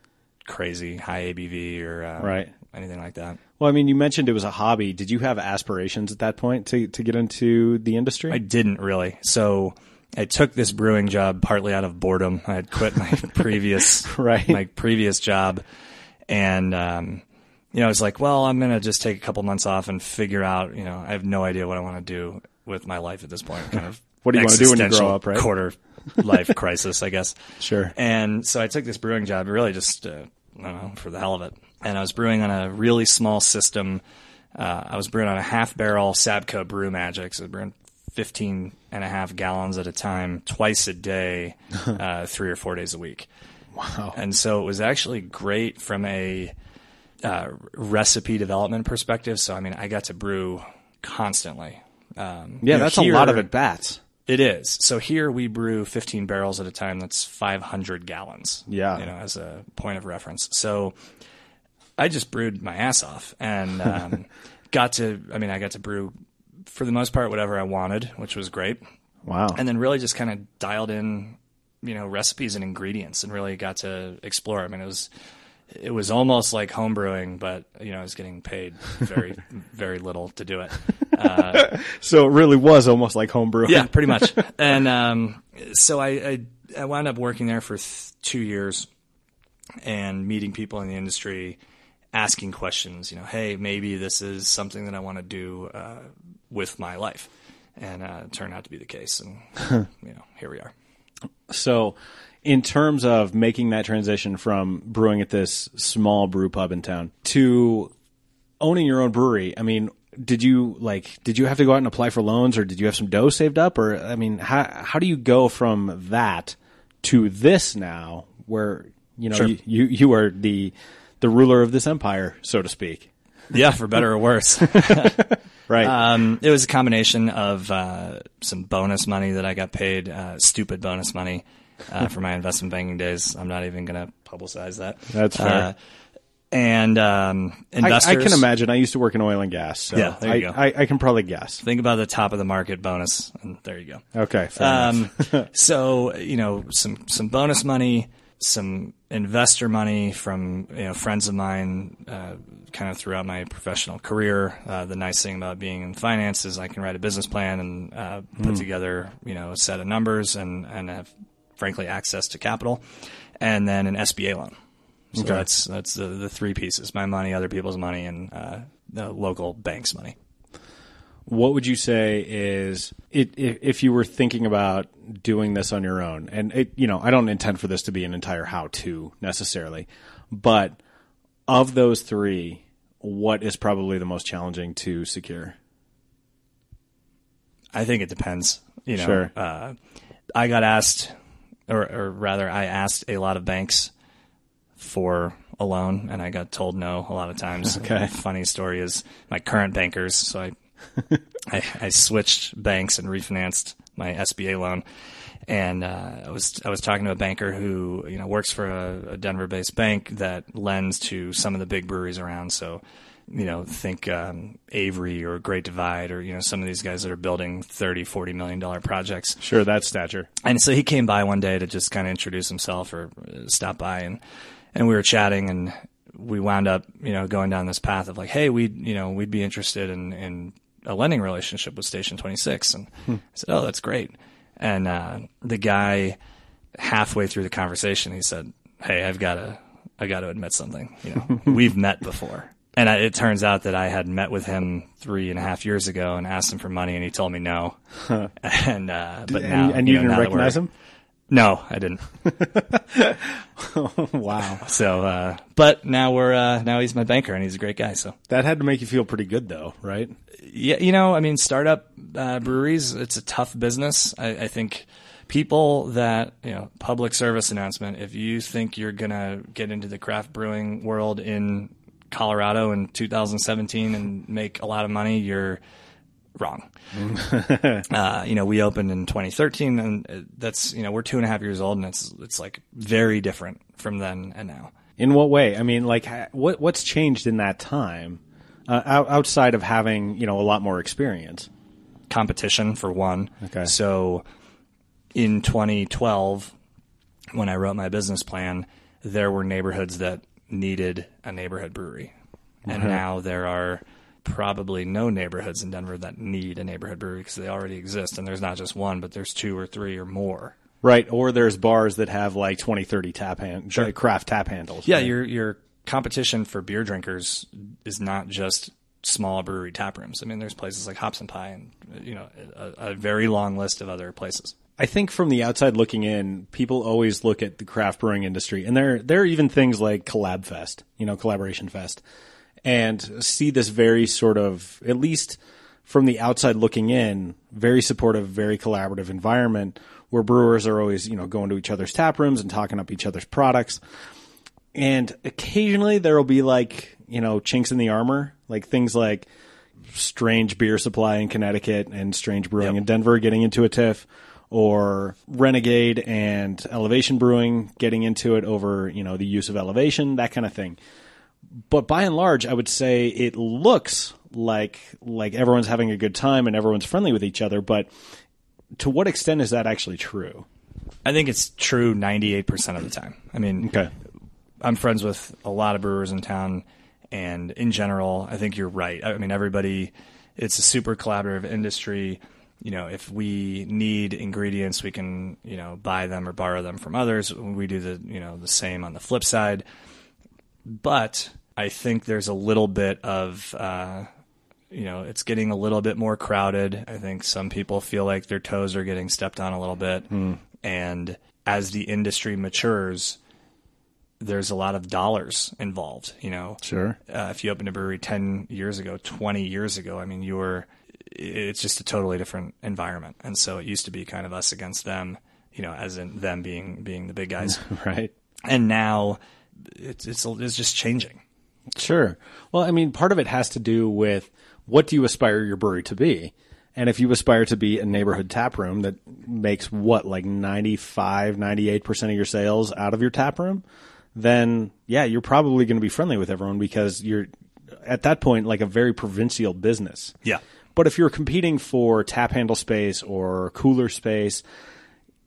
[SPEAKER 2] crazy high ABV or uh,
[SPEAKER 1] Right.
[SPEAKER 2] anything like that.
[SPEAKER 1] Well, I mean, you mentioned it was a hobby. Did you have aspirations at that point to to get into the industry?
[SPEAKER 2] I didn't really. So I took this brewing job partly out of boredom. I had quit my previous
[SPEAKER 1] Right.
[SPEAKER 2] my previous job, and um, you know, I was like, well, I'm gonna just take a couple months off and figure out. You know, I have no idea what I want to do with my life at this point. Kind of
[SPEAKER 1] What do you wanna do when you grow up, right?
[SPEAKER 2] Quarter life crisis, I guess.
[SPEAKER 1] Sure.
[SPEAKER 2] And so I took this brewing job, really just uh, I don't know for the hell of it. And I was brewing on a really small system. Uh, I was brewing on a half barrel Sabco Brew Magic, so brewing 15 and a half gallons at a time, twice a day, uh, three or four days a week.
[SPEAKER 1] Wow.
[SPEAKER 2] And so it was actually great from a uh, recipe development perspective. So I mean, I got to brew constantly. Um,
[SPEAKER 1] Yeah,
[SPEAKER 2] you know,
[SPEAKER 1] that's a lot of
[SPEAKER 2] here-
[SPEAKER 1] at bats.
[SPEAKER 2] it is. So here we brew 15 barrels at a time. That's 500 gallons.
[SPEAKER 1] Yeah.
[SPEAKER 2] You know, as a point of reference. So I just brewed my ass off and um, got to, I mean, I got to brew for the most part whatever I wanted, which was great.
[SPEAKER 1] Wow.
[SPEAKER 2] And then really just kind of dialed in, you know, recipes and ingredients and really got to explore. I mean, it was, it was almost like homebrewing, but you know, I was getting paid very, very little to do it.
[SPEAKER 1] so it really was almost like homebrewing.
[SPEAKER 2] Yeah, pretty much. and um, so I, I I wound up working there for th- two years and meeting people in the industry, asking questions. You know, hey, maybe this is something that I want to do uh, with my life, and uh, it turned out to be the case. And you know, here we are.
[SPEAKER 1] So, in terms of making that transition from brewing at this small brew pub in town to owning your own brewery, I mean, did you like did you have to go out and apply for loans or did you have some dough saved up or I mean, how how do you go from that to this now where, you know,
[SPEAKER 2] Sure.
[SPEAKER 1] you, you you are the the ruler of this empire, so to speak.
[SPEAKER 2] Yeah, for better or worse.
[SPEAKER 1] Right.
[SPEAKER 2] Um, it was a combination of uh, some bonus money that I got paid, uh, stupid bonus money uh, for my investment banking days. I'm not even going to publicize that.
[SPEAKER 1] That's fair.
[SPEAKER 2] Uh, and um,
[SPEAKER 1] I,
[SPEAKER 2] investors.
[SPEAKER 1] I can imagine. I used to work in oil and gas, so
[SPEAKER 2] Yeah, there you
[SPEAKER 1] I,
[SPEAKER 2] go.
[SPEAKER 1] I, I can probably guess.
[SPEAKER 2] Think about the top of the market bonus, and there you go.
[SPEAKER 1] Okay.
[SPEAKER 2] Um, so you know, some some bonus money, some investor money from you know friends of mine, uh, kind of throughout my professional career. Uh, the nice thing about being in finance is I can write a business plan and uh, put together you know a set of numbers and and have frankly access to capital, and then an SBA loan. So
[SPEAKER 1] Okay.
[SPEAKER 2] that's that's the the three pieces: my money, other people's money, and uh, the local bank's money.
[SPEAKER 1] what would you say is it, if, you were thinking about doing this on your own and it, you know i don't intend for this to be an entire how to necessarily but of those three what is probably the most challenging to secure?
[SPEAKER 2] I think it depends. You know,
[SPEAKER 1] Sure.
[SPEAKER 2] uh, I got asked, or, or rather, I asked a lot of banks for a loan, and I got told no a lot of times.
[SPEAKER 1] Okay.
[SPEAKER 2] Funny story is my current bankers. So I, I, I switched banks and refinanced my SBA loan. And uh, I was I was talking to a banker who you know works for a, a Denver-based bank that lends to some of the big breweries around. So you know, think um, Avery or Great Divide or, you know, some of these guys that are building 30, 40 million dollar projects.
[SPEAKER 1] Sure, that stature.
[SPEAKER 2] And so he came by one day to just kind of introduce himself or uh, stop by and, and we were chatting and we wound up, you know, going down this path of like, Hey, we, you know, we'd be interested in, in a lending relationship with Station 26. And I said, Oh, that's great. And, uh, the guy halfway through the conversation, he said, Hey, I've got to, I got to admit something. You know, we've met before. And I, it turns out that I had met with him three and a half years ago and asked him for money, and he told me no. and uh, but now,
[SPEAKER 1] and, and you,
[SPEAKER 2] know,
[SPEAKER 1] didn't recognize him?
[SPEAKER 2] No, I didn't.
[SPEAKER 1] wow.
[SPEAKER 2] So, uh, but now we're uh, now he's my banker, and he's a great guy. So,
[SPEAKER 1] That had to make you feel pretty good, though, right?
[SPEAKER 2] yeah, you know, I mean, startup uh, breweries, it's a tough business. I, I think people that you know, public service announcement. If you think you're gonna get into the craft brewing world in Colorado in 2017 and make a lot of money, you're wrong. uh, you know, we opened in 2013, and uh, that's you know we're two and a half years old, and it's it's like very different from then and now.
[SPEAKER 1] In what way? I mean, like, what what's changed in that time uh, outside of having you know a lot more experience?
[SPEAKER 2] competition for one.
[SPEAKER 1] Okay.
[SPEAKER 2] So in 2012, when I wrote my business plan, there were neighborhoods that needed a neighborhood brewery. And uh-huh. now there are probably no neighborhoods in Denver that need a neighborhood brewery because they already exist. And there's not just one, but there's two or three or more.
[SPEAKER 1] Right, or there's bars that have like 20, 30 tap hand, sure. Uh, craft tap handles.
[SPEAKER 2] Yeah, your your competition for beer drinkers is not just small brewery tap rooms. I mean, there's places like Hops and Pie, and you know, a, a very long list of other places.
[SPEAKER 1] I think from the outside looking in, people always look at the craft brewing industry, and there there are even things like Collab Fest, you know, Collaboration Fest, and see this very sort of, at least from the outside looking in, very supportive, very collaborative environment where brewers are always, you know, going to each other's tap rooms and talking up each other's products. And occasionally there will be like, you know, chinks in the armor, like things like strange beer supply in Connecticut and strange brewing
[SPEAKER 2] Yep.
[SPEAKER 1] in Denver getting into a tiff or Renegade and Elevation Brewing getting into it over, you know, the use of elevation, that kind of thing. But by and large, I would say it looks like like everyone's having a good time and everyone's friendly with each other, but to what extent is that actually true?
[SPEAKER 2] I think it's true 98% of the time. I mean,
[SPEAKER 1] Okay.
[SPEAKER 2] I'm friends with a lot of brewers in town, and in general, I think you're right. I mean, everybody, it's a super collaborative industry. You know, if we need ingredients, we can, you know, buy them or borrow them from others. We do the, you know, the same on the flip side. But I think there's a little bit of, uh, you know, it's getting a little bit more crowded. I think some people feel like their toes are getting stepped on a little bit. And as the industry matures, there's a lot of dollars involved. You know,
[SPEAKER 1] Sure.
[SPEAKER 2] uh, if you opened a brewery 10 years ago, 20 years ago, I mean, you were, it's just a totally different environment. And so it used to be kind of us against them, you know, as in them being, being the big guys.
[SPEAKER 1] Right.
[SPEAKER 2] and now it's, it's, it's just changing.
[SPEAKER 1] Sure. Well, I mean, part of it has to do with what do you aspire your brewery to be? And if you aspire to be a neighborhood tap room that makes what, like 95, 98% of your sales out of your tap room, then yeah, you're probably going to be friendly with everyone because you're at that point like a very provincial business.
[SPEAKER 2] Yeah.
[SPEAKER 1] But if you're competing for tap handle space or cooler space,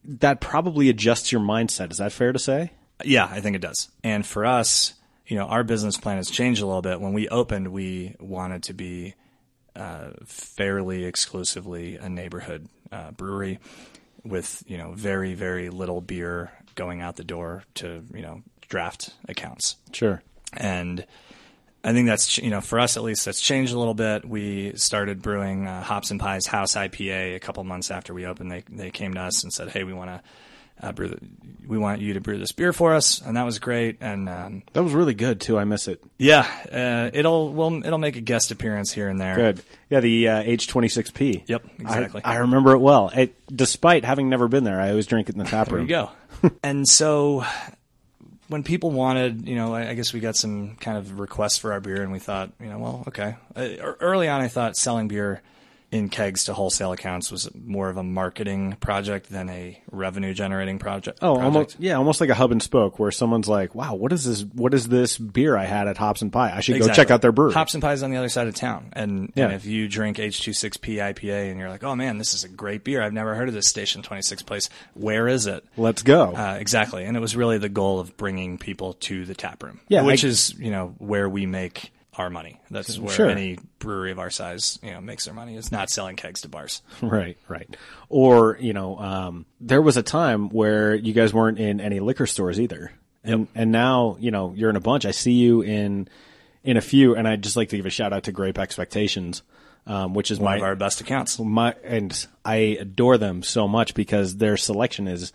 [SPEAKER 1] that probably adjusts your mindset. Is that fair to say?
[SPEAKER 2] Yeah, I think it does. And for us, you know, our business plan has changed a little bit. When we opened, we wanted to be uh, fairly exclusively a neighborhood uh, brewery with, you know, very, very little beer going out the door to, you know, draft accounts.
[SPEAKER 1] Sure.
[SPEAKER 2] And I think that's, you know, for us at least, that's changed a little bit. We started brewing uh, Hops and Pies House IPA a couple months after we opened. They, they came to us and said, hey, we want to uh, brew. The, we want you to brew this beer for us, and that was great. And um,
[SPEAKER 1] That was really good too. I miss it.
[SPEAKER 2] yeah, uh, it'll well, it'll make a guest appearance here and there.
[SPEAKER 1] Good. Yeah, the uh, H26P.
[SPEAKER 2] Yep, exactly.
[SPEAKER 1] I, remember it well. It, despite having never been there, I always drink it in the tap room.
[SPEAKER 2] There you go. and so when people wanted, you know, I guess we got some kind of requests for our beer, and we thought, you know, well, okay. Uh, early on, I thought selling beer in kegs to wholesale accounts was more of a marketing project than a revenue generating project.
[SPEAKER 1] Oh,
[SPEAKER 2] project.
[SPEAKER 1] almost yeah, almost like a hub and spoke, where someone's like, "Wow, what is this? What is this beer I had at Hops and Pie? I should go check out their brewery."
[SPEAKER 2] Hops and Pie is on the other side of town, and,
[SPEAKER 1] Yeah.
[SPEAKER 2] and if you drink H26P IPA and you're like, oh man, this is a great beer. I've never heard of this Station 26 place. Where is it?
[SPEAKER 1] Let's go.
[SPEAKER 2] Uh, exactly, and it was really the goal of bringing people to the tap room.
[SPEAKER 1] Yeah,
[SPEAKER 2] which
[SPEAKER 1] I-
[SPEAKER 2] is you know where we make our money. That's where
[SPEAKER 1] Sure.
[SPEAKER 2] any brewery of our size you know makes their money. It's not selling kegs to bars.
[SPEAKER 1] Right, right. Or, you know, um, there was a time where you guys weren't in any liquor stores either. And and now, you know, you're in a bunch. I see you in in a few and I'd just like to give a shout out to Grape Expectations, um, which is
[SPEAKER 2] One
[SPEAKER 1] my
[SPEAKER 2] of our best accounts.
[SPEAKER 1] my and I adore them so much because their selection is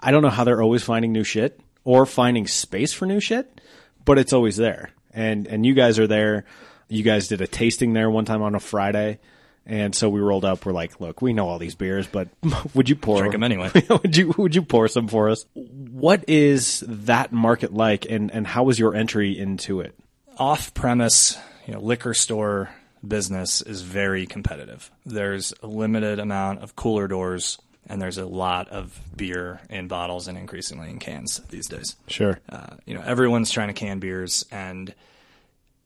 [SPEAKER 1] I don't know how they're always finding new shit or finding space for new shit, but it's always there. And and you guys are there. You guys did a tasting there one time on a Friday. And so we rolled up. We're like, look, we know all these beers, but would you pour
[SPEAKER 2] them anyway.
[SPEAKER 1] would you would you pour some for us? What is that market like, and and how was your entry into it?
[SPEAKER 2] off premise, you know, liquor store business is very competitive. There's a limited amount of cooler doors and there's a lot of beer in bottles and increasingly in cans these days.
[SPEAKER 1] Sure.
[SPEAKER 2] Uh, you know, everyone's trying to can beers and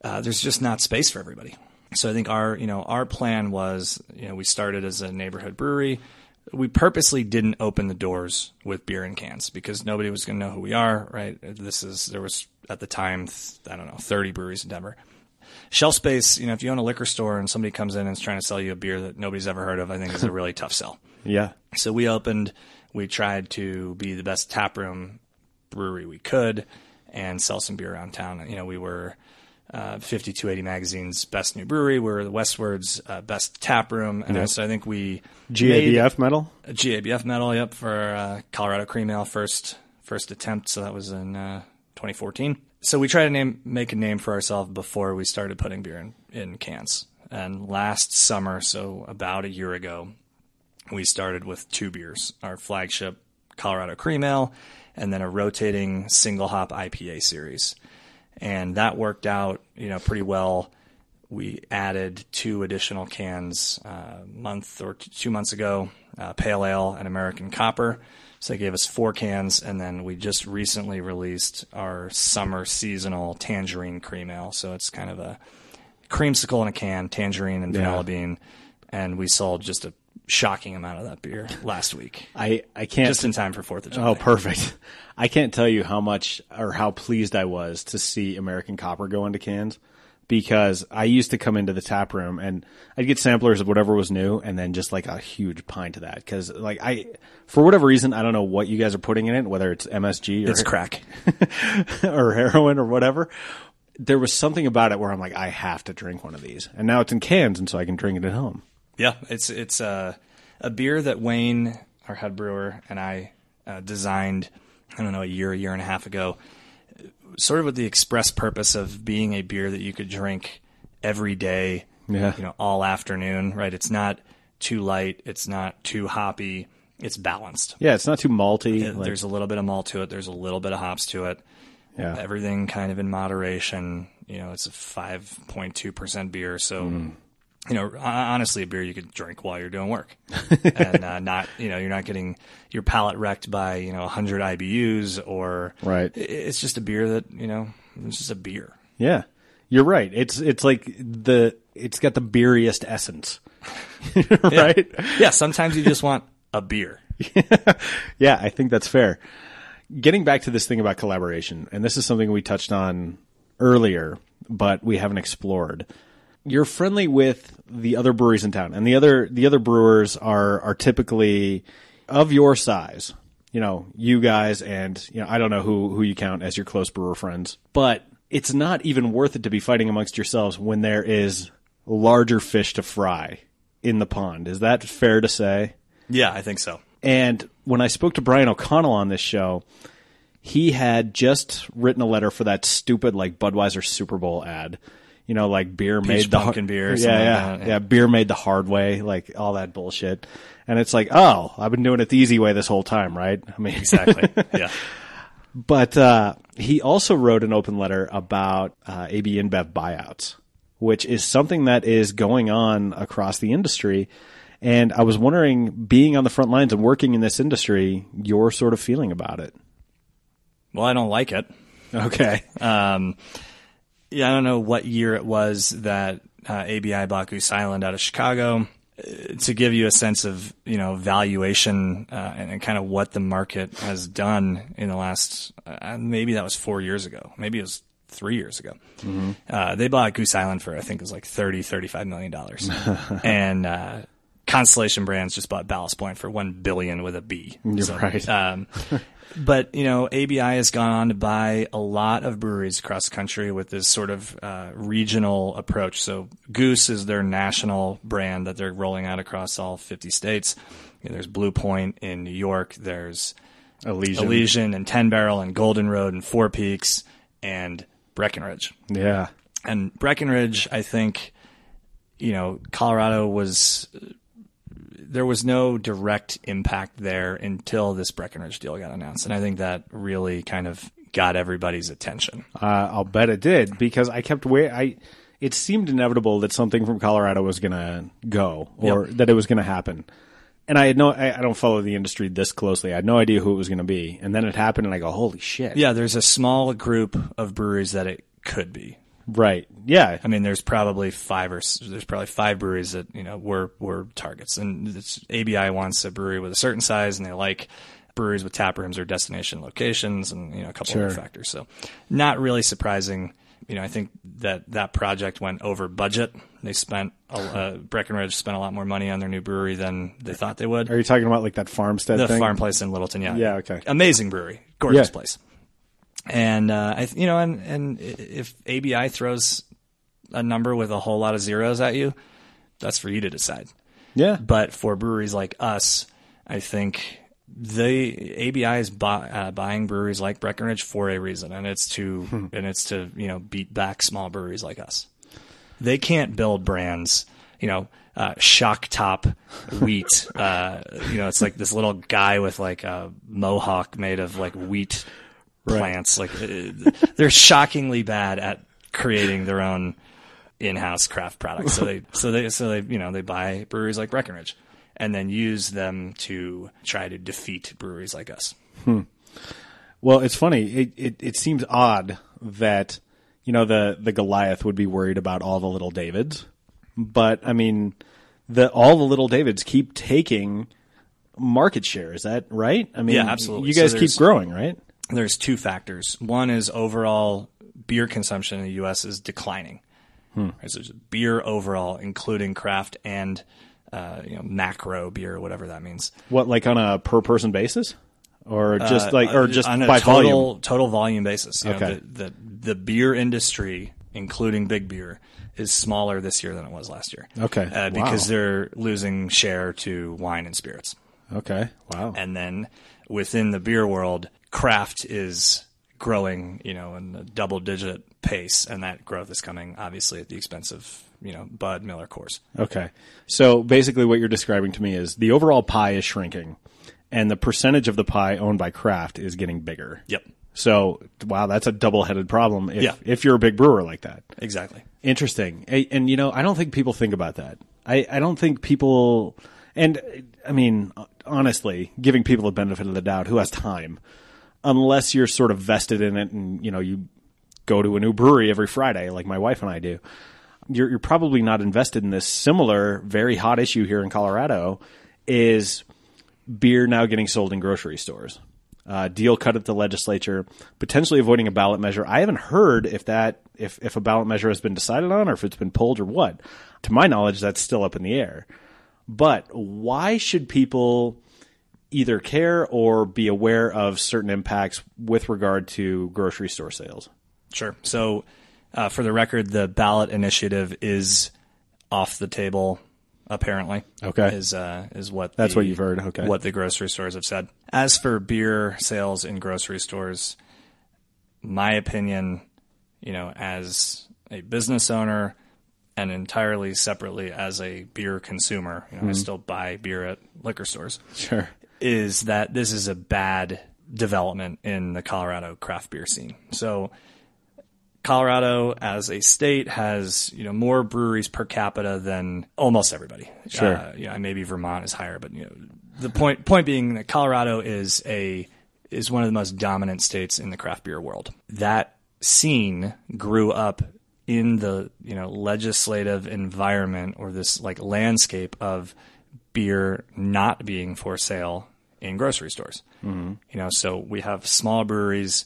[SPEAKER 2] uh, there's just not space for everybody. So I think our, you know, our plan was, you know, we started as a neighborhood brewery. We purposely didn't open the doors with beer in cans because nobody was going to know who we are, right? This is there was at the time, I don't know, 30 breweries in Denver. Shelf space, you know, if you own a liquor store and somebody comes in and is trying to sell you a beer that nobody's ever heard of, I think is a really tough sell.
[SPEAKER 1] Yeah.
[SPEAKER 2] So we opened, we tried to be the best tap room brewery we could and sell some beer around town. You know, we were uh, 5280 Magazine's best new brewery. We were the Westword's uh, best tap room. And so I think we
[SPEAKER 1] GABF medal.
[SPEAKER 2] a GABF medal, yep, for uh, Colorado Cream Ale first first attempt. So that was in uh, 2014. So we tried to name make a name for ourselves before we started putting beer in, in cans. And last summer, so about a year ago, we started with two beers: our flagship Colorado Cream Ale, and then a rotating single hop IPA series. And that worked out, you know, pretty well we added two additional cans uh, a month or t- two months ago uh, pale ale and american copper so they gave us four cans and then we just recently released our summer seasonal tangerine cream ale so it's kind of a creamsicle in a can tangerine and vanilla
[SPEAKER 1] Yeah.
[SPEAKER 2] bean and we sold just a shocking amount of that beer last week
[SPEAKER 1] I I can't
[SPEAKER 2] just in time for fourth of july
[SPEAKER 1] Oh, perfect. I can't tell you how much or how pleased I was to see American Copper go into cans because I used to come into the tap room and I'd get samplers of whatever was new and then just like a huge pint of that. Cause like I, for whatever reason, I don't know what you guys are putting in it, whether it's MSG or,
[SPEAKER 2] it's crack
[SPEAKER 1] or heroin or whatever. There was something about it where I'm like, I have to drink one of these. And now it's in cans and so I can drink it at home.
[SPEAKER 2] Yeah, it's it's uh, a beer that Wayne, our head brewer, and I uh, designed. I don't know, a year, a year and a half ago, sort of with the express purpose of being a beer that you could drink every day.
[SPEAKER 1] Yeah.
[SPEAKER 2] you know, all afternoon. Right? It's not too light. It's not too hoppy. It's balanced.
[SPEAKER 1] Yeah. It's not too malty. like-
[SPEAKER 2] There's a little bit of malt to it. There's a little bit of hops to it.
[SPEAKER 1] yeah.
[SPEAKER 2] Everything kind of in moderation. You know, it's a 5.2% beer. So, you know, honestly, a beer you could drink while you're doing work and uh, not, you know, you're not getting your palate wrecked by, you know, 100 IBUs or,
[SPEAKER 1] Right.
[SPEAKER 2] It's just a beer that, you know, it's just a beer.
[SPEAKER 1] Yeah, you're right. It's it's like the it's got the beeriest essence, right?
[SPEAKER 2] Yeah, sometimes you just want a beer.
[SPEAKER 1] Yeah, I think that's fair. Getting back to this thing about collaboration, and this is something we touched on earlier, but we haven't explored. You're friendly with the other breweries in town, and the other the other brewers are are typically of your size. You know, you guys, and you know, I don't know who who you count as your close brewer friends, but it's not even worth it to be fighting amongst yourselves when there is larger fish to fry in the pond. Is that fair to say?
[SPEAKER 2] Yeah, I think so.
[SPEAKER 1] And when I spoke to Brian O'Connell on this show, he had just written a letter for that stupid like Budweiser Super Bowl ad. You know, like beer made the
[SPEAKER 2] pumpkin beer or
[SPEAKER 1] Yeah,
[SPEAKER 2] like
[SPEAKER 1] yeah,
[SPEAKER 2] that,
[SPEAKER 1] yeah,
[SPEAKER 2] yeah.
[SPEAKER 1] Beer made the hard way, like all that bullshit. And it's like, oh, I've been doing it the easy way this whole time, right? I mean,
[SPEAKER 2] Exactly. yeah.
[SPEAKER 1] but uh, he also wrote an open letter about uh, AB InBev buyouts, which is something that is going on across the industry. And I was wondering, being on the front lines and working in this industry, your sort of feeling about it.
[SPEAKER 2] Well, I don't like it.
[SPEAKER 1] Okay.
[SPEAKER 2] Um, yeah, I don't know what year it was that uh, ABI bought Goose Island out of Chicago. Uh, To give you a sense of you know valuation uh, and, and kind of what the market has done in the last uh, maybe that was four years ago, maybe it was three years ago. Uh, they bought Goose Island for I think it was like 30, 35 million dollars, and uh, Constellation Brands just bought Ballast Point for one billion with a B.
[SPEAKER 1] You're right.
[SPEAKER 2] Um, but you know, ABI has gone on to buy a lot of breweries across the country with this sort of uh, regional approach. So Goose is their national brand that they're rolling out across all 50 states. You know, there's Blue Point in New York. There's
[SPEAKER 1] Elysian.
[SPEAKER 2] Elysian and Ten Barrel and Golden Road and Four Peaks and Breckenridge.
[SPEAKER 1] Yeah.
[SPEAKER 2] And Breckenridge, I think, you know, Colorado was there was no direct impact there until this Breckenridge deal got announced, and I think that really kind of got everybody's attention.
[SPEAKER 1] Uh, I'll bet it did because I kept wait. I it seemed inevitable that something from Colorado was going to go or
[SPEAKER 2] Yep.
[SPEAKER 1] that it was going to happen. And I had no, I, I don't follow the industry this closely. I had no idea who it was going to be. And then it happened, and I go, "Holy shit!"
[SPEAKER 2] Yeah, there's a small group of breweries that it could be.
[SPEAKER 1] Right. Yeah,
[SPEAKER 2] I mean, there's probably five or there's probably five breweries that you know were were targets, and it's, ABI wants a brewery with a certain size, and they like breweries with tap rooms or destination locations, and you know a couple
[SPEAKER 1] Sure.
[SPEAKER 2] other factors. So, not really surprising. You know, I think that that project went over budget. They spent a, uh, Breckenridge spent a lot more money on their new brewery than they thought they would.
[SPEAKER 1] Are you talking about like that farmstead
[SPEAKER 2] the
[SPEAKER 1] thing?
[SPEAKER 2] farm place in Littleton, yeah,
[SPEAKER 1] Yeah, okay.
[SPEAKER 2] amazing brewery, gorgeous
[SPEAKER 1] Yeah.
[SPEAKER 2] place. And uh, I, you know, and and if ABI throws a number with a whole lot of zeros at you, that's for you to decide.
[SPEAKER 1] Yeah.
[SPEAKER 2] But for breweries like us, I think the ABI is bu- uh, buying breweries like Breckenridge for a reason, and it's to
[SPEAKER 1] Hmm.
[SPEAKER 2] and it's to you know beat back small breweries like us. They can't build brands, you know. Uh, shock top wheat. Uh, you know, it's like this little guy with like a mohawk made of like wheat plants. Like uh, they're shockingly bad at creating their own in-house craft products. So they, so they, so they, you know, they buy breweries like Breckenridge and then use them to try to defeat breweries like us.
[SPEAKER 1] Well, it's funny. It, it it seems odd that you know the the Goliath would be worried about all the little Davids, but I mean, the all the little Davids keep taking market share. Is that right? I mean,
[SPEAKER 2] Yeah, absolutely.
[SPEAKER 1] You
[SPEAKER 2] So
[SPEAKER 1] guys keep growing, right?
[SPEAKER 2] There's two factors. One is overall beer consumption in the U.S. is declining. Right, so there's beer overall, including craft and uh, you know macro beer, whatever that means.
[SPEAKER 1] What like on a per person basis, or just like,
[SPEAKER 2] Uh,
[SPEAKER 1] or just
[SPEAKER 2] on a
[SPEAKER 1] by
[SPEAKER 2] total
[SPEAKER 1] volume?
[SPEAKER 2] total volume basis. You know,
[SPEAKER 1] Okay.
[SPEAKER 2] the, the the beer industry, including big beer, is smaller this year than it was last year.
[SPEAKER 1] Okay.
[SPEAKER 2] uh, because
[SPEAKER 1] Wow.
[SPEAKER 2] they're losing share to wine and spirits,
[SPEAKER 1] Okay, wow.
[SPEAKER 2] and then within the beer world, craft is growing, you know, in a double digit pace, and that growth is coming obviously at the expense of you know Bud, Miller, Coors.
[SPEAKER 1] Okay. So basically, what you're describing to me is the overall pie is shrinking, and the percentage of the pie owned by craft is getting bigger.
[SPEAKER 2] Yep,
[SPEAKER 1] So, wow, that's a double headed problem if,
[SPEAKER 2] Yeah.
[SPEAKER 1] if you're a big brewer like that.
[SPEAKER 2] exactly.
[SPEAKER 1] Interesting. And, and, you know, I don't think people think about that. I, I don't think people, and I mean, honestly, giving people the benefit of the doubt, who has time? Unless you're sort of vested in it and, you know, you go to a new brewery every Friday, like my wife and I do. You're, you're probably not invested in this similar, very hot issue here in Colorado is beer now getting sold in grocery stores. Uh, deal cut at the legislature, potentially avoiding a ballot measure. I haven't heard if that if if a ballot measure has been decided on or if it's been pulled or what. To my knowledge, that's still up in the air. But why should people either care or be aware of certain impacts with regard to grocery store sales?
[SPEAKER 2] Sure. So, uh, for the record, the ballot initiative is off the table apparently.
[SPEAKER 3] Okay.
[SPEAKER 2] is uh, is what
[SPEAKER 3] That's
[SPEAKER 2] the-
[SPEAKER 3] what you've heard, okay.
[SPEAKER 2] What the grocery stores have said. As for beer sales in grocery stores, my opinion, you know, as a business owner and entirely separately as a beer consumer, you know,
[SPEAKER 3] Mm-hmm.
[SPEAKER 2] I still buy beer at liquor stores
[SPEAKER 3] Sure.
[SPEAKER 2] Is that this is a bad development in the Colorado craft beer scene. So Colorado as a state has, you know, more breweries per capita than almost everybody.
[SPEAKER 3] Sure.
[SPEAKER 2] Uh, yeah, maybe Vermont is higher, but you know, the point point being that Colorado is a is one of the most dominant states in the craft beer world. That scene grew up in the, you know, legislative environment or this like landscape of beer not being for sale in grocery stores. Mm-hmm. You know, so we have small breweries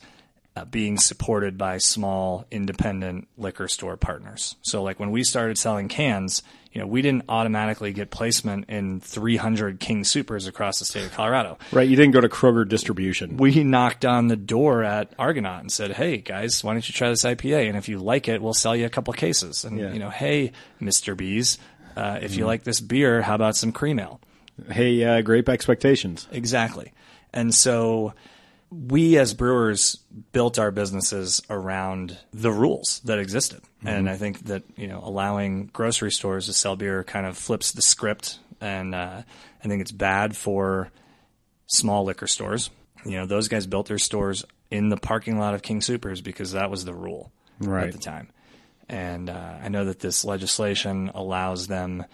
[SPEAKER 2] uh, being supported by small independent liquor store partners. So like when we started selling cans, you know, we didn't automatically get placement in 300 King Supers across the state of Colorado.
[SPEAKER 3] Right. You didn't go to Kroger distribution.
[SPEAKER 2] We knocked on the door at Argonaut and said, "Hey guys, why don't you try this IPA? And if you like it, we'll sell you a couple cases." And
[SPEAKER 3] Yeah.
[SPEAKER 2] you know, "Hey, Mister Bees, uh, if you like this beer, how about some cream ale?"
[SPEAKER 3] Hey, uh, grape expectations.
[SPEAKER 2] Exactly. And so we as brewers built our businesses around the rules that existed. And I think that, you know, allowing grocery stores to sell beer kind of flips the script. And uh, I think it's bad for small liquor stores. You know, those guys built their stores in the parking lot of King Supers because that was the rule
[SPEAKER 3] Right.
[SPEAKER 2] at the time. And uh, I know that this legislation allows them,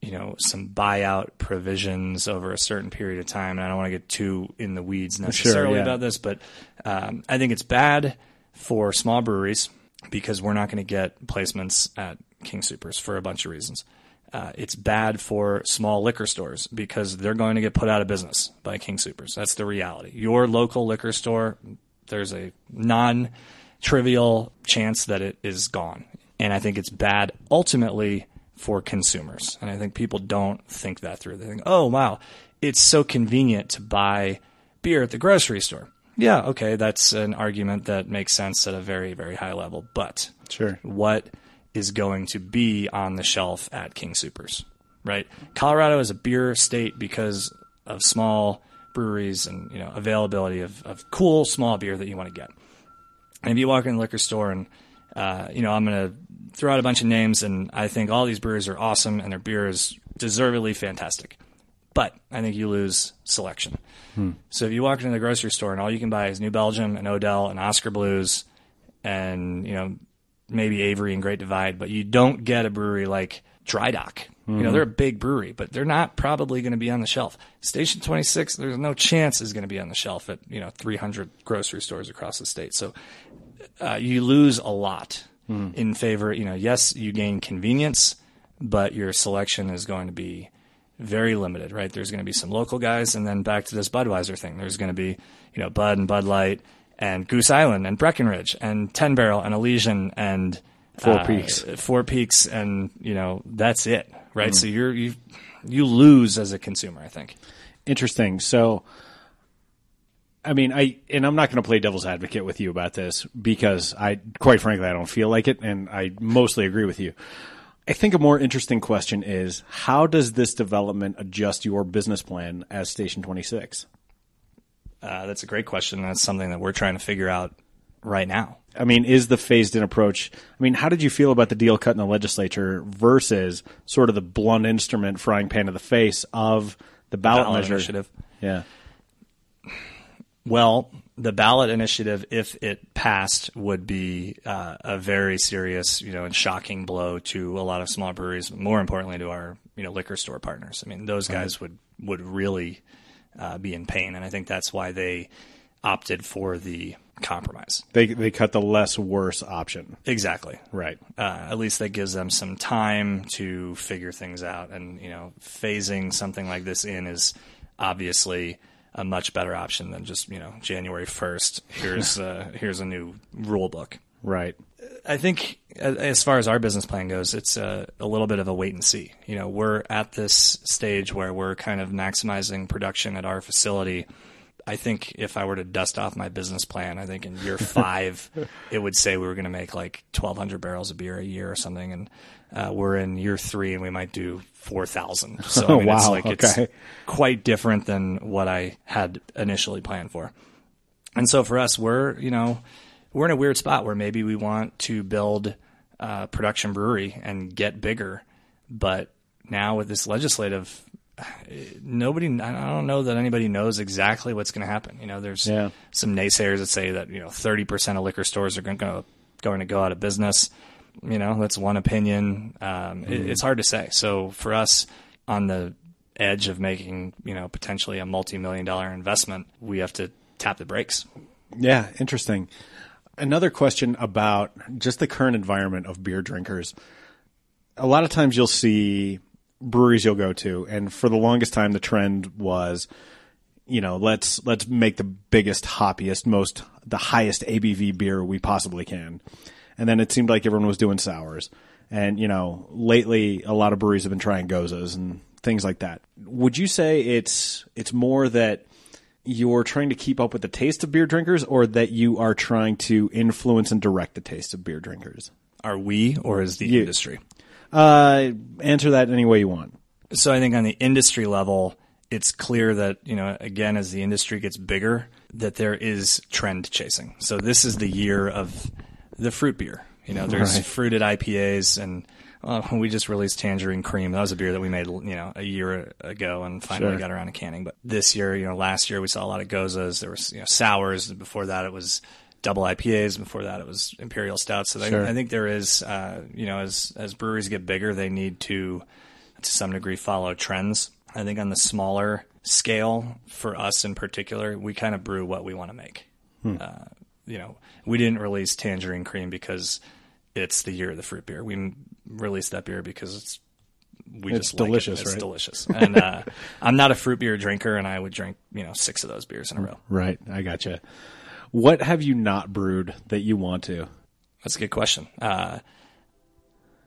[SPEAKER 2] you know, some buyout provisions over a certain period of time. And I don't want to get too in the weeds necessarily
[SPEAKER 3] yeah.
[SPEAKER 2] about this, but um, I think it's bad for small breweries because we're not going to get placements at King Supers for a bunch of reasons. Uh, it's bad for small liquor stores because they're going to get put out of business by King Supers. That's the reality. Your local liquor store, there's a non trivial chance that it is gone. And I think it's bad ultimately for consumers. And I think people don't think that through. They think, oh, wow, it's so convenient to buy beer at the grocery store. Yeah, okay, that's an argument that makes sense at a very, very high level. But
[SPEAKER 3] Sure.
[SPEAKER 2] what is going to be on the shelf at King Supers, right? Colorado is a beer state because of small breweries and you know availability of, of cool small beer that you want to get. And if you walk in the liquor store and uh, you know I'm going to throw out a bunch of names, and I think all these breweries are awesome and their beer is deservedly fantastic. But I think you lose selection. So if you walk into the grocery store and all you can buy is New Belgium and Odell and Oskar Blues and you know maybe Avery and Great Divide, but you don't get a brewery like Dry Dock. You know they're a big brewery, but they're not probably going to be on the shelf. Station Twenty Six, there's no chance is going to be on the shelf at you know 300 grocery stores across the state. So uh, you lose a lot in favor. You know, yes, you gain convenience, but your selection is going to be very limited, right? There's going to be some local guys, and then back to this Budweiser thing. There's going to be, you know, Bud and Bud Light and Goose Island and Breckenridge and Ten Barrel and Elysian and
[SPEAKER 3] Four
[SPEAKER 2] uh,
[SPEAKER 3] Peaks.
[SPEAKER 2] Four Peaks, and you know that's it, right? So you're you you lose as a consumer, I think.
[SPEAKER 3] Interesting. So, I mean, I and I'm not going to play devil's advocate with you about this because I, quite frankly, I don't feel like it, and I mostly agree with you. I think a more interesting question is how does this development adjust your business plan as Station 26?
[SPEAKER 2] Uh, that's a great question. That's something that we're trying to figure out right now.
[SPEAKER 3] I mean, is the phased in approach? I mean, how did you feel about the deal cut in the legislature versus sort of the blunt instrument frying pan to the face of the ballot,
[SPEAKER 2] Ballot
[SPEAKER 3] measure?
[SPEAKER 2] initiative.
[SPEAKER 3] Yeah.
[SPEAKER 2] Well, the ballot initiative, if it passed, would be uh, a very serious, you know, and shocking blow to a lot of small breweries. But more importantly, to our, you know, liquor store partners. I mean, those guys would would really uh, be in pain, and I think that's why they opted for the compromise.
[SPEAKER 3] They they cut the less worse option.
[SPEAKER 2] Exactly.
[SPEAKER 3] Right.
[SPEAKER 2] Uh, at least that gives them some time to figure things out, and you know, phasing something like this in is obviously a much better option than just you know January first. Here's uh, here's a new rule book.
[SPEAKER 3] Right.
[SPEAKER 2] I think as far as our business plan goes, it's a, a little bit of a wait and see. You know, we're at this stage where we're kind of maximizing production at our facility. I think if I were to dust off my business plan, I think in year five, it would say we were going to make like 1,200 barrels of beer a year or something. And uh, we're in year three and we might do 4,000. So I mean,
[SPEAKER 1] Wow,
[SPEAKER 2] it's like
[SPEAKER 1] okay.
[SPEAKER 2] it's quite different than what I had initially planned for. And so for us, we're, you know, we're in a weird spot where maybe we want to build a production brewery and get bigger. But now with this legislative, nobody, I don't know that anybody knows exactly what's going to happen. You know, there's
[SPEAKER 1] Yeah.
[SPEAKER 2] some naysayers that say that, you know, 30% of liquor stores are going to, going to go out of business. You know, that's one opinion. Um, it, it's hard to say. So for us on the edge of making, you know, potentially a multi-million dollar investment, we have to tap the brakes.
[SPEAKER 1] Yeah, interesting. Another question about just the current environment of beer drinkers. A lot of times you'll see breweries you'll go to, and for the longest time the trend was, you know, let's let's make the biggest, hoppiest, most the highest ABV beer we possibly can. And then it seemed like everyone was doing sours. And, you know, lately a lot of breweries have been trying goses and things like that. Would you say it's it's more that you're trying to keep up with the taste of beer drinkers or that you are trying to influence and direct the taste of beer drinkers?
[SPEAKER 2] Are we or is the
[SPEAKER 1] You.
[SPEAKER 2] industry?
[SPEAKER 1] Uh, answer that any way you want.
[SPEAKER 2] So I think on the industry level, it's clear that, you know, again, as the industry gets bigger, that there is trend chasing. So this is the year of the fruit beer. You know, there's
[SPEAKER 1] Right.
[SPEAKER 2] fruited IPAs and uh, we just released Tangerine Cream. That was a beer that we made, you know, a year ago and finally
[SPEAKER 1] Sure.
[SPEAKER 2] got around to canning. But this year, you know, last year we saw a lot of goses. There was, you know, sours. Before that, it was double IPAs. Before that, it was imperial stouts. So
[SPEAKER 1] Sure.
[SPEAKER 2] I, I think there is, uh, you know, as as breweries get bigger, they need to, to some degree, follow trends. I think on the smaller scale, for us in particular, we kind of brew what we want to make. Uh, you know, we didn't release Tangerine Cream because it's the year of the fruit beer. We released that beer because it's we
[SPEAKER 1] It's
[SPEAKER 2] just like it.
[SPEAKER 1] delicious,
[SPEAKER 2] It's
[SPEAKER 1] right?
[SPEAKER 2] delicious. And uh, I'm not a fruit beer drinker, and I would drink you know six of those beers in a row.
[SPEAKER 1] Right. I gotcha. What have you not brewed that you want to?
[SPEAKER 2] That's a good question. Uh,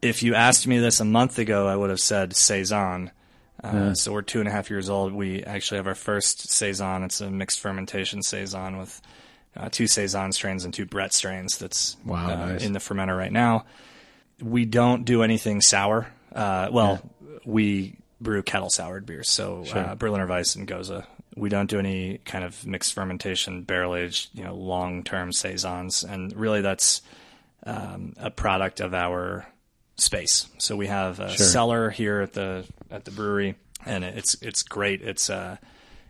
[SPEAKER 2] if you asked me this a month ago, I would have said saison. Uh, So we're two and a half years old. We actually have our first saison. It's a mixed fermentation saison with uh, two saison strains and two Brett strains. That's
[SPEAKER 1] Wow,
[SPEAKER 2] uh,
[SPEAKER 1] nice.
[SPEAKER 2] in the fermenter right now. We don't do anything sour. Uh, well, we brew kettle soured beers, so uh, Berliner Weiss and Gose. We don't do any kind of mixed fermentation, barrel aged, you know, long term saisons, and really that's um, a product of our space. So we have a cellar here at the at the brewery, and it's it's great. It's uh,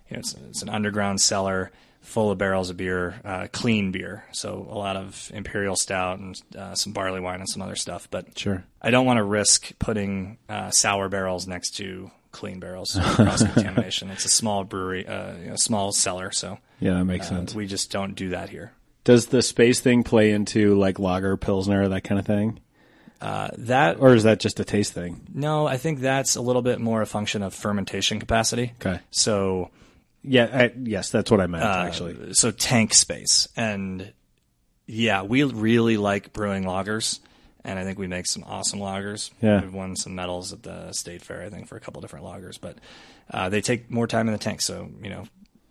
[SPEAKER 2] you know, it's, it's an underground cellar full of barrels of beer, uh, clean beer. So a lot of imperial stout and uh, some barley wine and some other stuff. But
[SPEAKER 1] Sure.
[SPEAKER 2] I don't want to risk putting uh, sour barrels next to clean barrels cross contamination. It's a small brewery, uh, you know, small cellar, so
[SPEAKER 1] Yeah, that makes
[SPEAKER 2] uh,
[SPEAKER 1] sense.
[SPEAKER 2] we just don't do that here.
[SPEAKER 1] Does the space thing play into like lager, pilsner, that kind of thing?
[SPEAKER 2] That
[SPEAKER 1] Or is that just a taste thing?
[SPEAKER 2] no, I think that's a little bit more a function of fermentation capacity.
[SPEAKER 1] Okay.
[SPEAKER 2] So
[SPEAKER 1] Yeah, I, yes, that's what I meant actually.
[SPEAKER 2] so tank space and yeah we really like brewing lagers and i think we make some awesome lagers
[SPEAKER 1] Yeah.
[SPEAKER 2] we've won some medals at the state fair i think for a couple different lagers but uh, they take more time in the tank so you know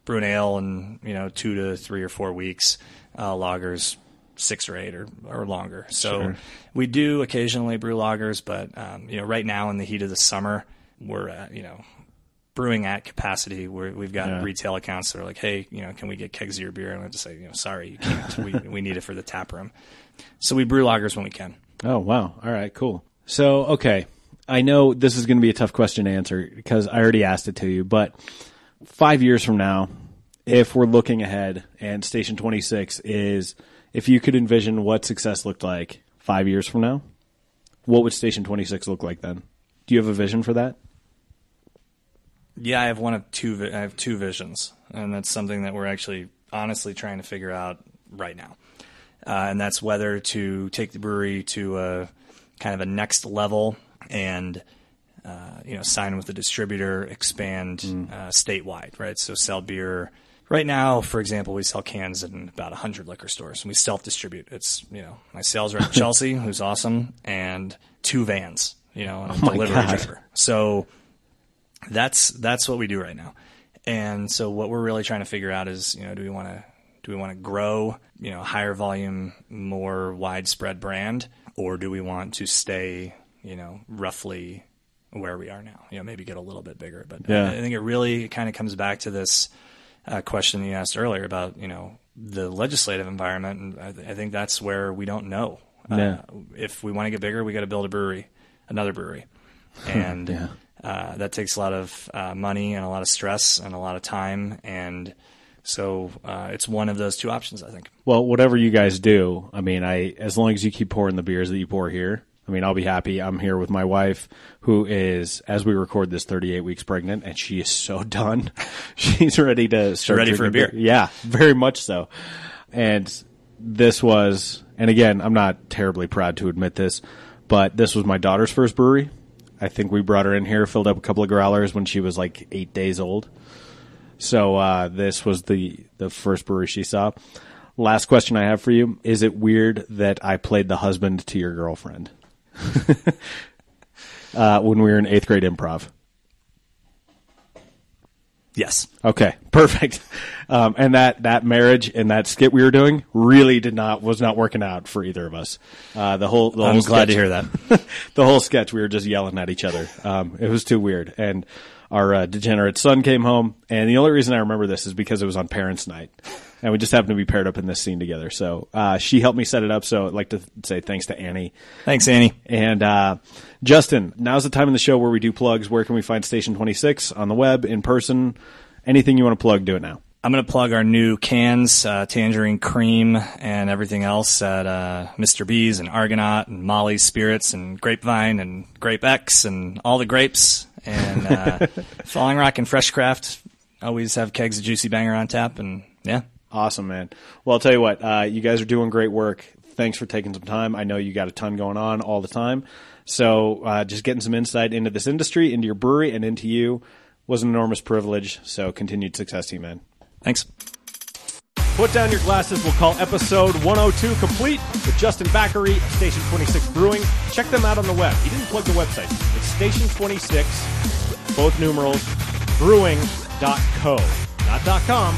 [SPEAKER 2] brew an ale in you know two to three or four weeks uh, lagers six or eight or, or longer so
[SPEAKER 1] Sure.
[SPEAKER 2] we do occasionally brew lagers but um, you know right now in the heat of the summer we're at you know brewing at capacity. We're, we've got
[SPEAKER 1] Yeah.
[SPEAKER 2] retail accounts that are like, hey, you know, can we get kegs of your beer? And I have to say, you know, sorry, you can't. we, we need it for the tap room. So we brew lagers when we can.
[SPEAKER 1] Oh wow! All right, cool. So okay, I know this is going to be a tough question to answer because I already asked it to you. But five years from now, if we're looking ahead, and Station Twenty Six is, if you could envision what success looked like five years from now, what would Station Twenty Six look like then? Do you have a vision for that?
[SPEAKER 2] Yeah, I have one of two. I have two visions, and that's something that we're actually honestly trying to figure out right now. Uh, and that's whether to take the brewery to a kind of a next level and uh, you know sign with a distributor, expand uh, statewide, right? So sell beer. Right now, for example, we sell cans in about 100 liquor stores, and we self-distribute. It's you know my sales rep Chelsea, who's awesome, and two vans, you know, and a
[SPEAKER 1] my
[SPEAKER 2] delivery
[SPEAKER 1] God.
[SPEAKER 2] driver. So that's that's what we do right now. And so what we're really trying to figure out is, you know, do we want to do we want to grow, you know, higher volume, more widespread brand, or do we want to stay, you know, roughly where we are now? You know, maybe get a little bit bigger. But
[SPEAKER 3] Yeah.
[SPEAKER 2] I, I think it really kind of comes back to this uh, question you asked earlier about, you know, the legislative environment, and I, th- I think that's where we don't know.
[SPEAKER 3] Yeah.
[SPEAKER 2] Uh, if we want to get bigger, we got to build a brewery, another brewery, and
[SPEAKER 3] Yeah.
[SPEAKER 2] uh, that takes a lot of uh, money and a lot of stress and a lot of time, and so uh, it's one of those two options, I think.
[SPEAKER 3] Well, whatever you guys do, I mean, I as long as you keep pouring the beers that you pour here, I mean, I'll be happy. I'm here with my wife, who is, as we record this, 38 weeks pregnant, and she is so done. She's ready to start
[SPEAKER 2] ready for a
[SPEAKER 3] drinking
[SPEAKER 2] beer.
[SPEAKER 3] Yeah, very much so. And this was, and again, I'm not terribly proud to admit this, but this was my daughter's first brewery. I think we brought her in here, filled up a couple of growlers when she was like eight days old. So uh, this was the the first brewery she saw. Last question I have for you: Is it weird that I played the husband to your girlfriend uh, when we were in eighth grade improv?
[SPEAKER 2] Yes.
[SPEAKER 3] Okay, perfect. Um, and that that marriage and that skit we were doing really did not was not working out for either of us. Uh, the whole the
[SPEAKER 2] I'm
[SPEAKER 3] whole
[SPEAKER 2] glad to
[SPEAKER 3] sketch-
[SPEAKER 2] hear that.
[SPEAKER 3] the whole sketch we were just yelling at each other. Um, it was too weird. And our uh, degenerate son came home, and the only reason I remember this is because it was on Parents' Night, and we just happened to be paired up in this scene together. So uh, she helped me set it up. So I'd like to say thanks to Annie
[SPEAKER 2] Thanks, Annie.
[SPEAKER 3] and uh, Justin. Now's the time in the show where we do plugs. Where can we find Station Twenty Six on the web, in person? Anything you want to plug, do it now.
[SPEAKER 2] I'm going to plug our new cans, uh, tangerine cream, and everything else at uh, Mr. B's and Argonaut and Molly's Spirits and Grapevine and Grape X and all the grapes and uh, Falling Rock and Fresh Craft. Always have kegs of Juicy Banger on tap, and yeah,
[SPEAKER 3] Awesome, man. Well, I'll tell you what, uh, you guys are doing great work. Thanks for taking some time. I know you got a ton going on all the time. So, uh, just getting some insight into this industry, into your brewery, and into you was an enormous privilege. So, continued success to you, man.
[SPEAKER 2] thanks.
[SPEAKER 1] Put down your glasses. We'll call episode 102 complete with Justin Baker of Station 26 Brewing. Check them out on the web. He didn't plug the website. Station 26, both numerals, brewing.co. Not .com,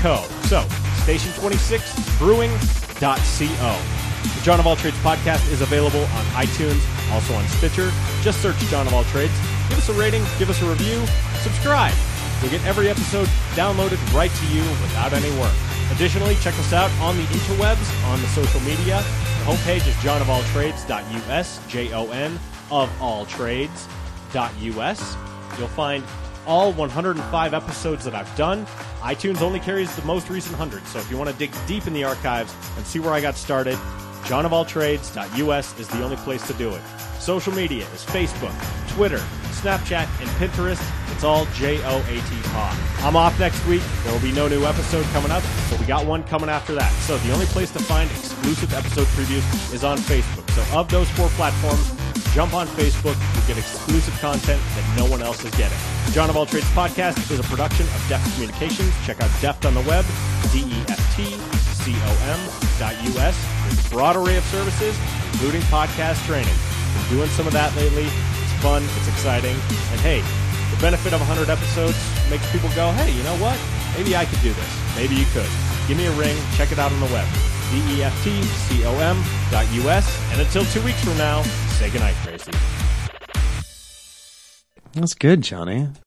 [SPEAKER 1] .co. So, Station 26 brewing.co. The Jon of All Trades podcast is available on iTunes, also on Stitcher. Just search Jon of All Trades. Give us a rating, give us a review, subscribe. You'll get every episode downloaded right to you without any work. Additionally, check us out on the interwebs, on the social media. The homepage is jonofalltrades.us, J-O-N of all trades.us. You'll find all 105 episodes that I've done. iTunes only carries the most recent 100, so if you want to dig deep in the archives and see where I got started, John of all jonofalltrades.us is the only place to do it. Social media is Facebook, Twitter, Snapchat, and Pinterest. It's all J O A T Pod. I'm off next week. There will be no new episode coming up, but we got one coming after that. So the only place to find exclusive episode previews is on Facebook. So of those four platforms, jump on Facebook. You get exclusive content that no one else is getting. The Jon of All Trades podcast is a production of Deft Communications. Check out Deft on the web, D-E-F-T-C-O-M dot U-S. There's a broad array of services, including podcast training. Been doing some of that lately. It's fun. It's exciting. And hey, the benefit of 100 episodes makes people go, hey, you know what? Maybe I could do this. Maybe you could. Give me a ring. Check it out on the web. D-E-F-T-C-O-M dot U-S. And until two weeks from now, say goodnight, Tracy.
[SPEAKER 4] That's good, Johnny.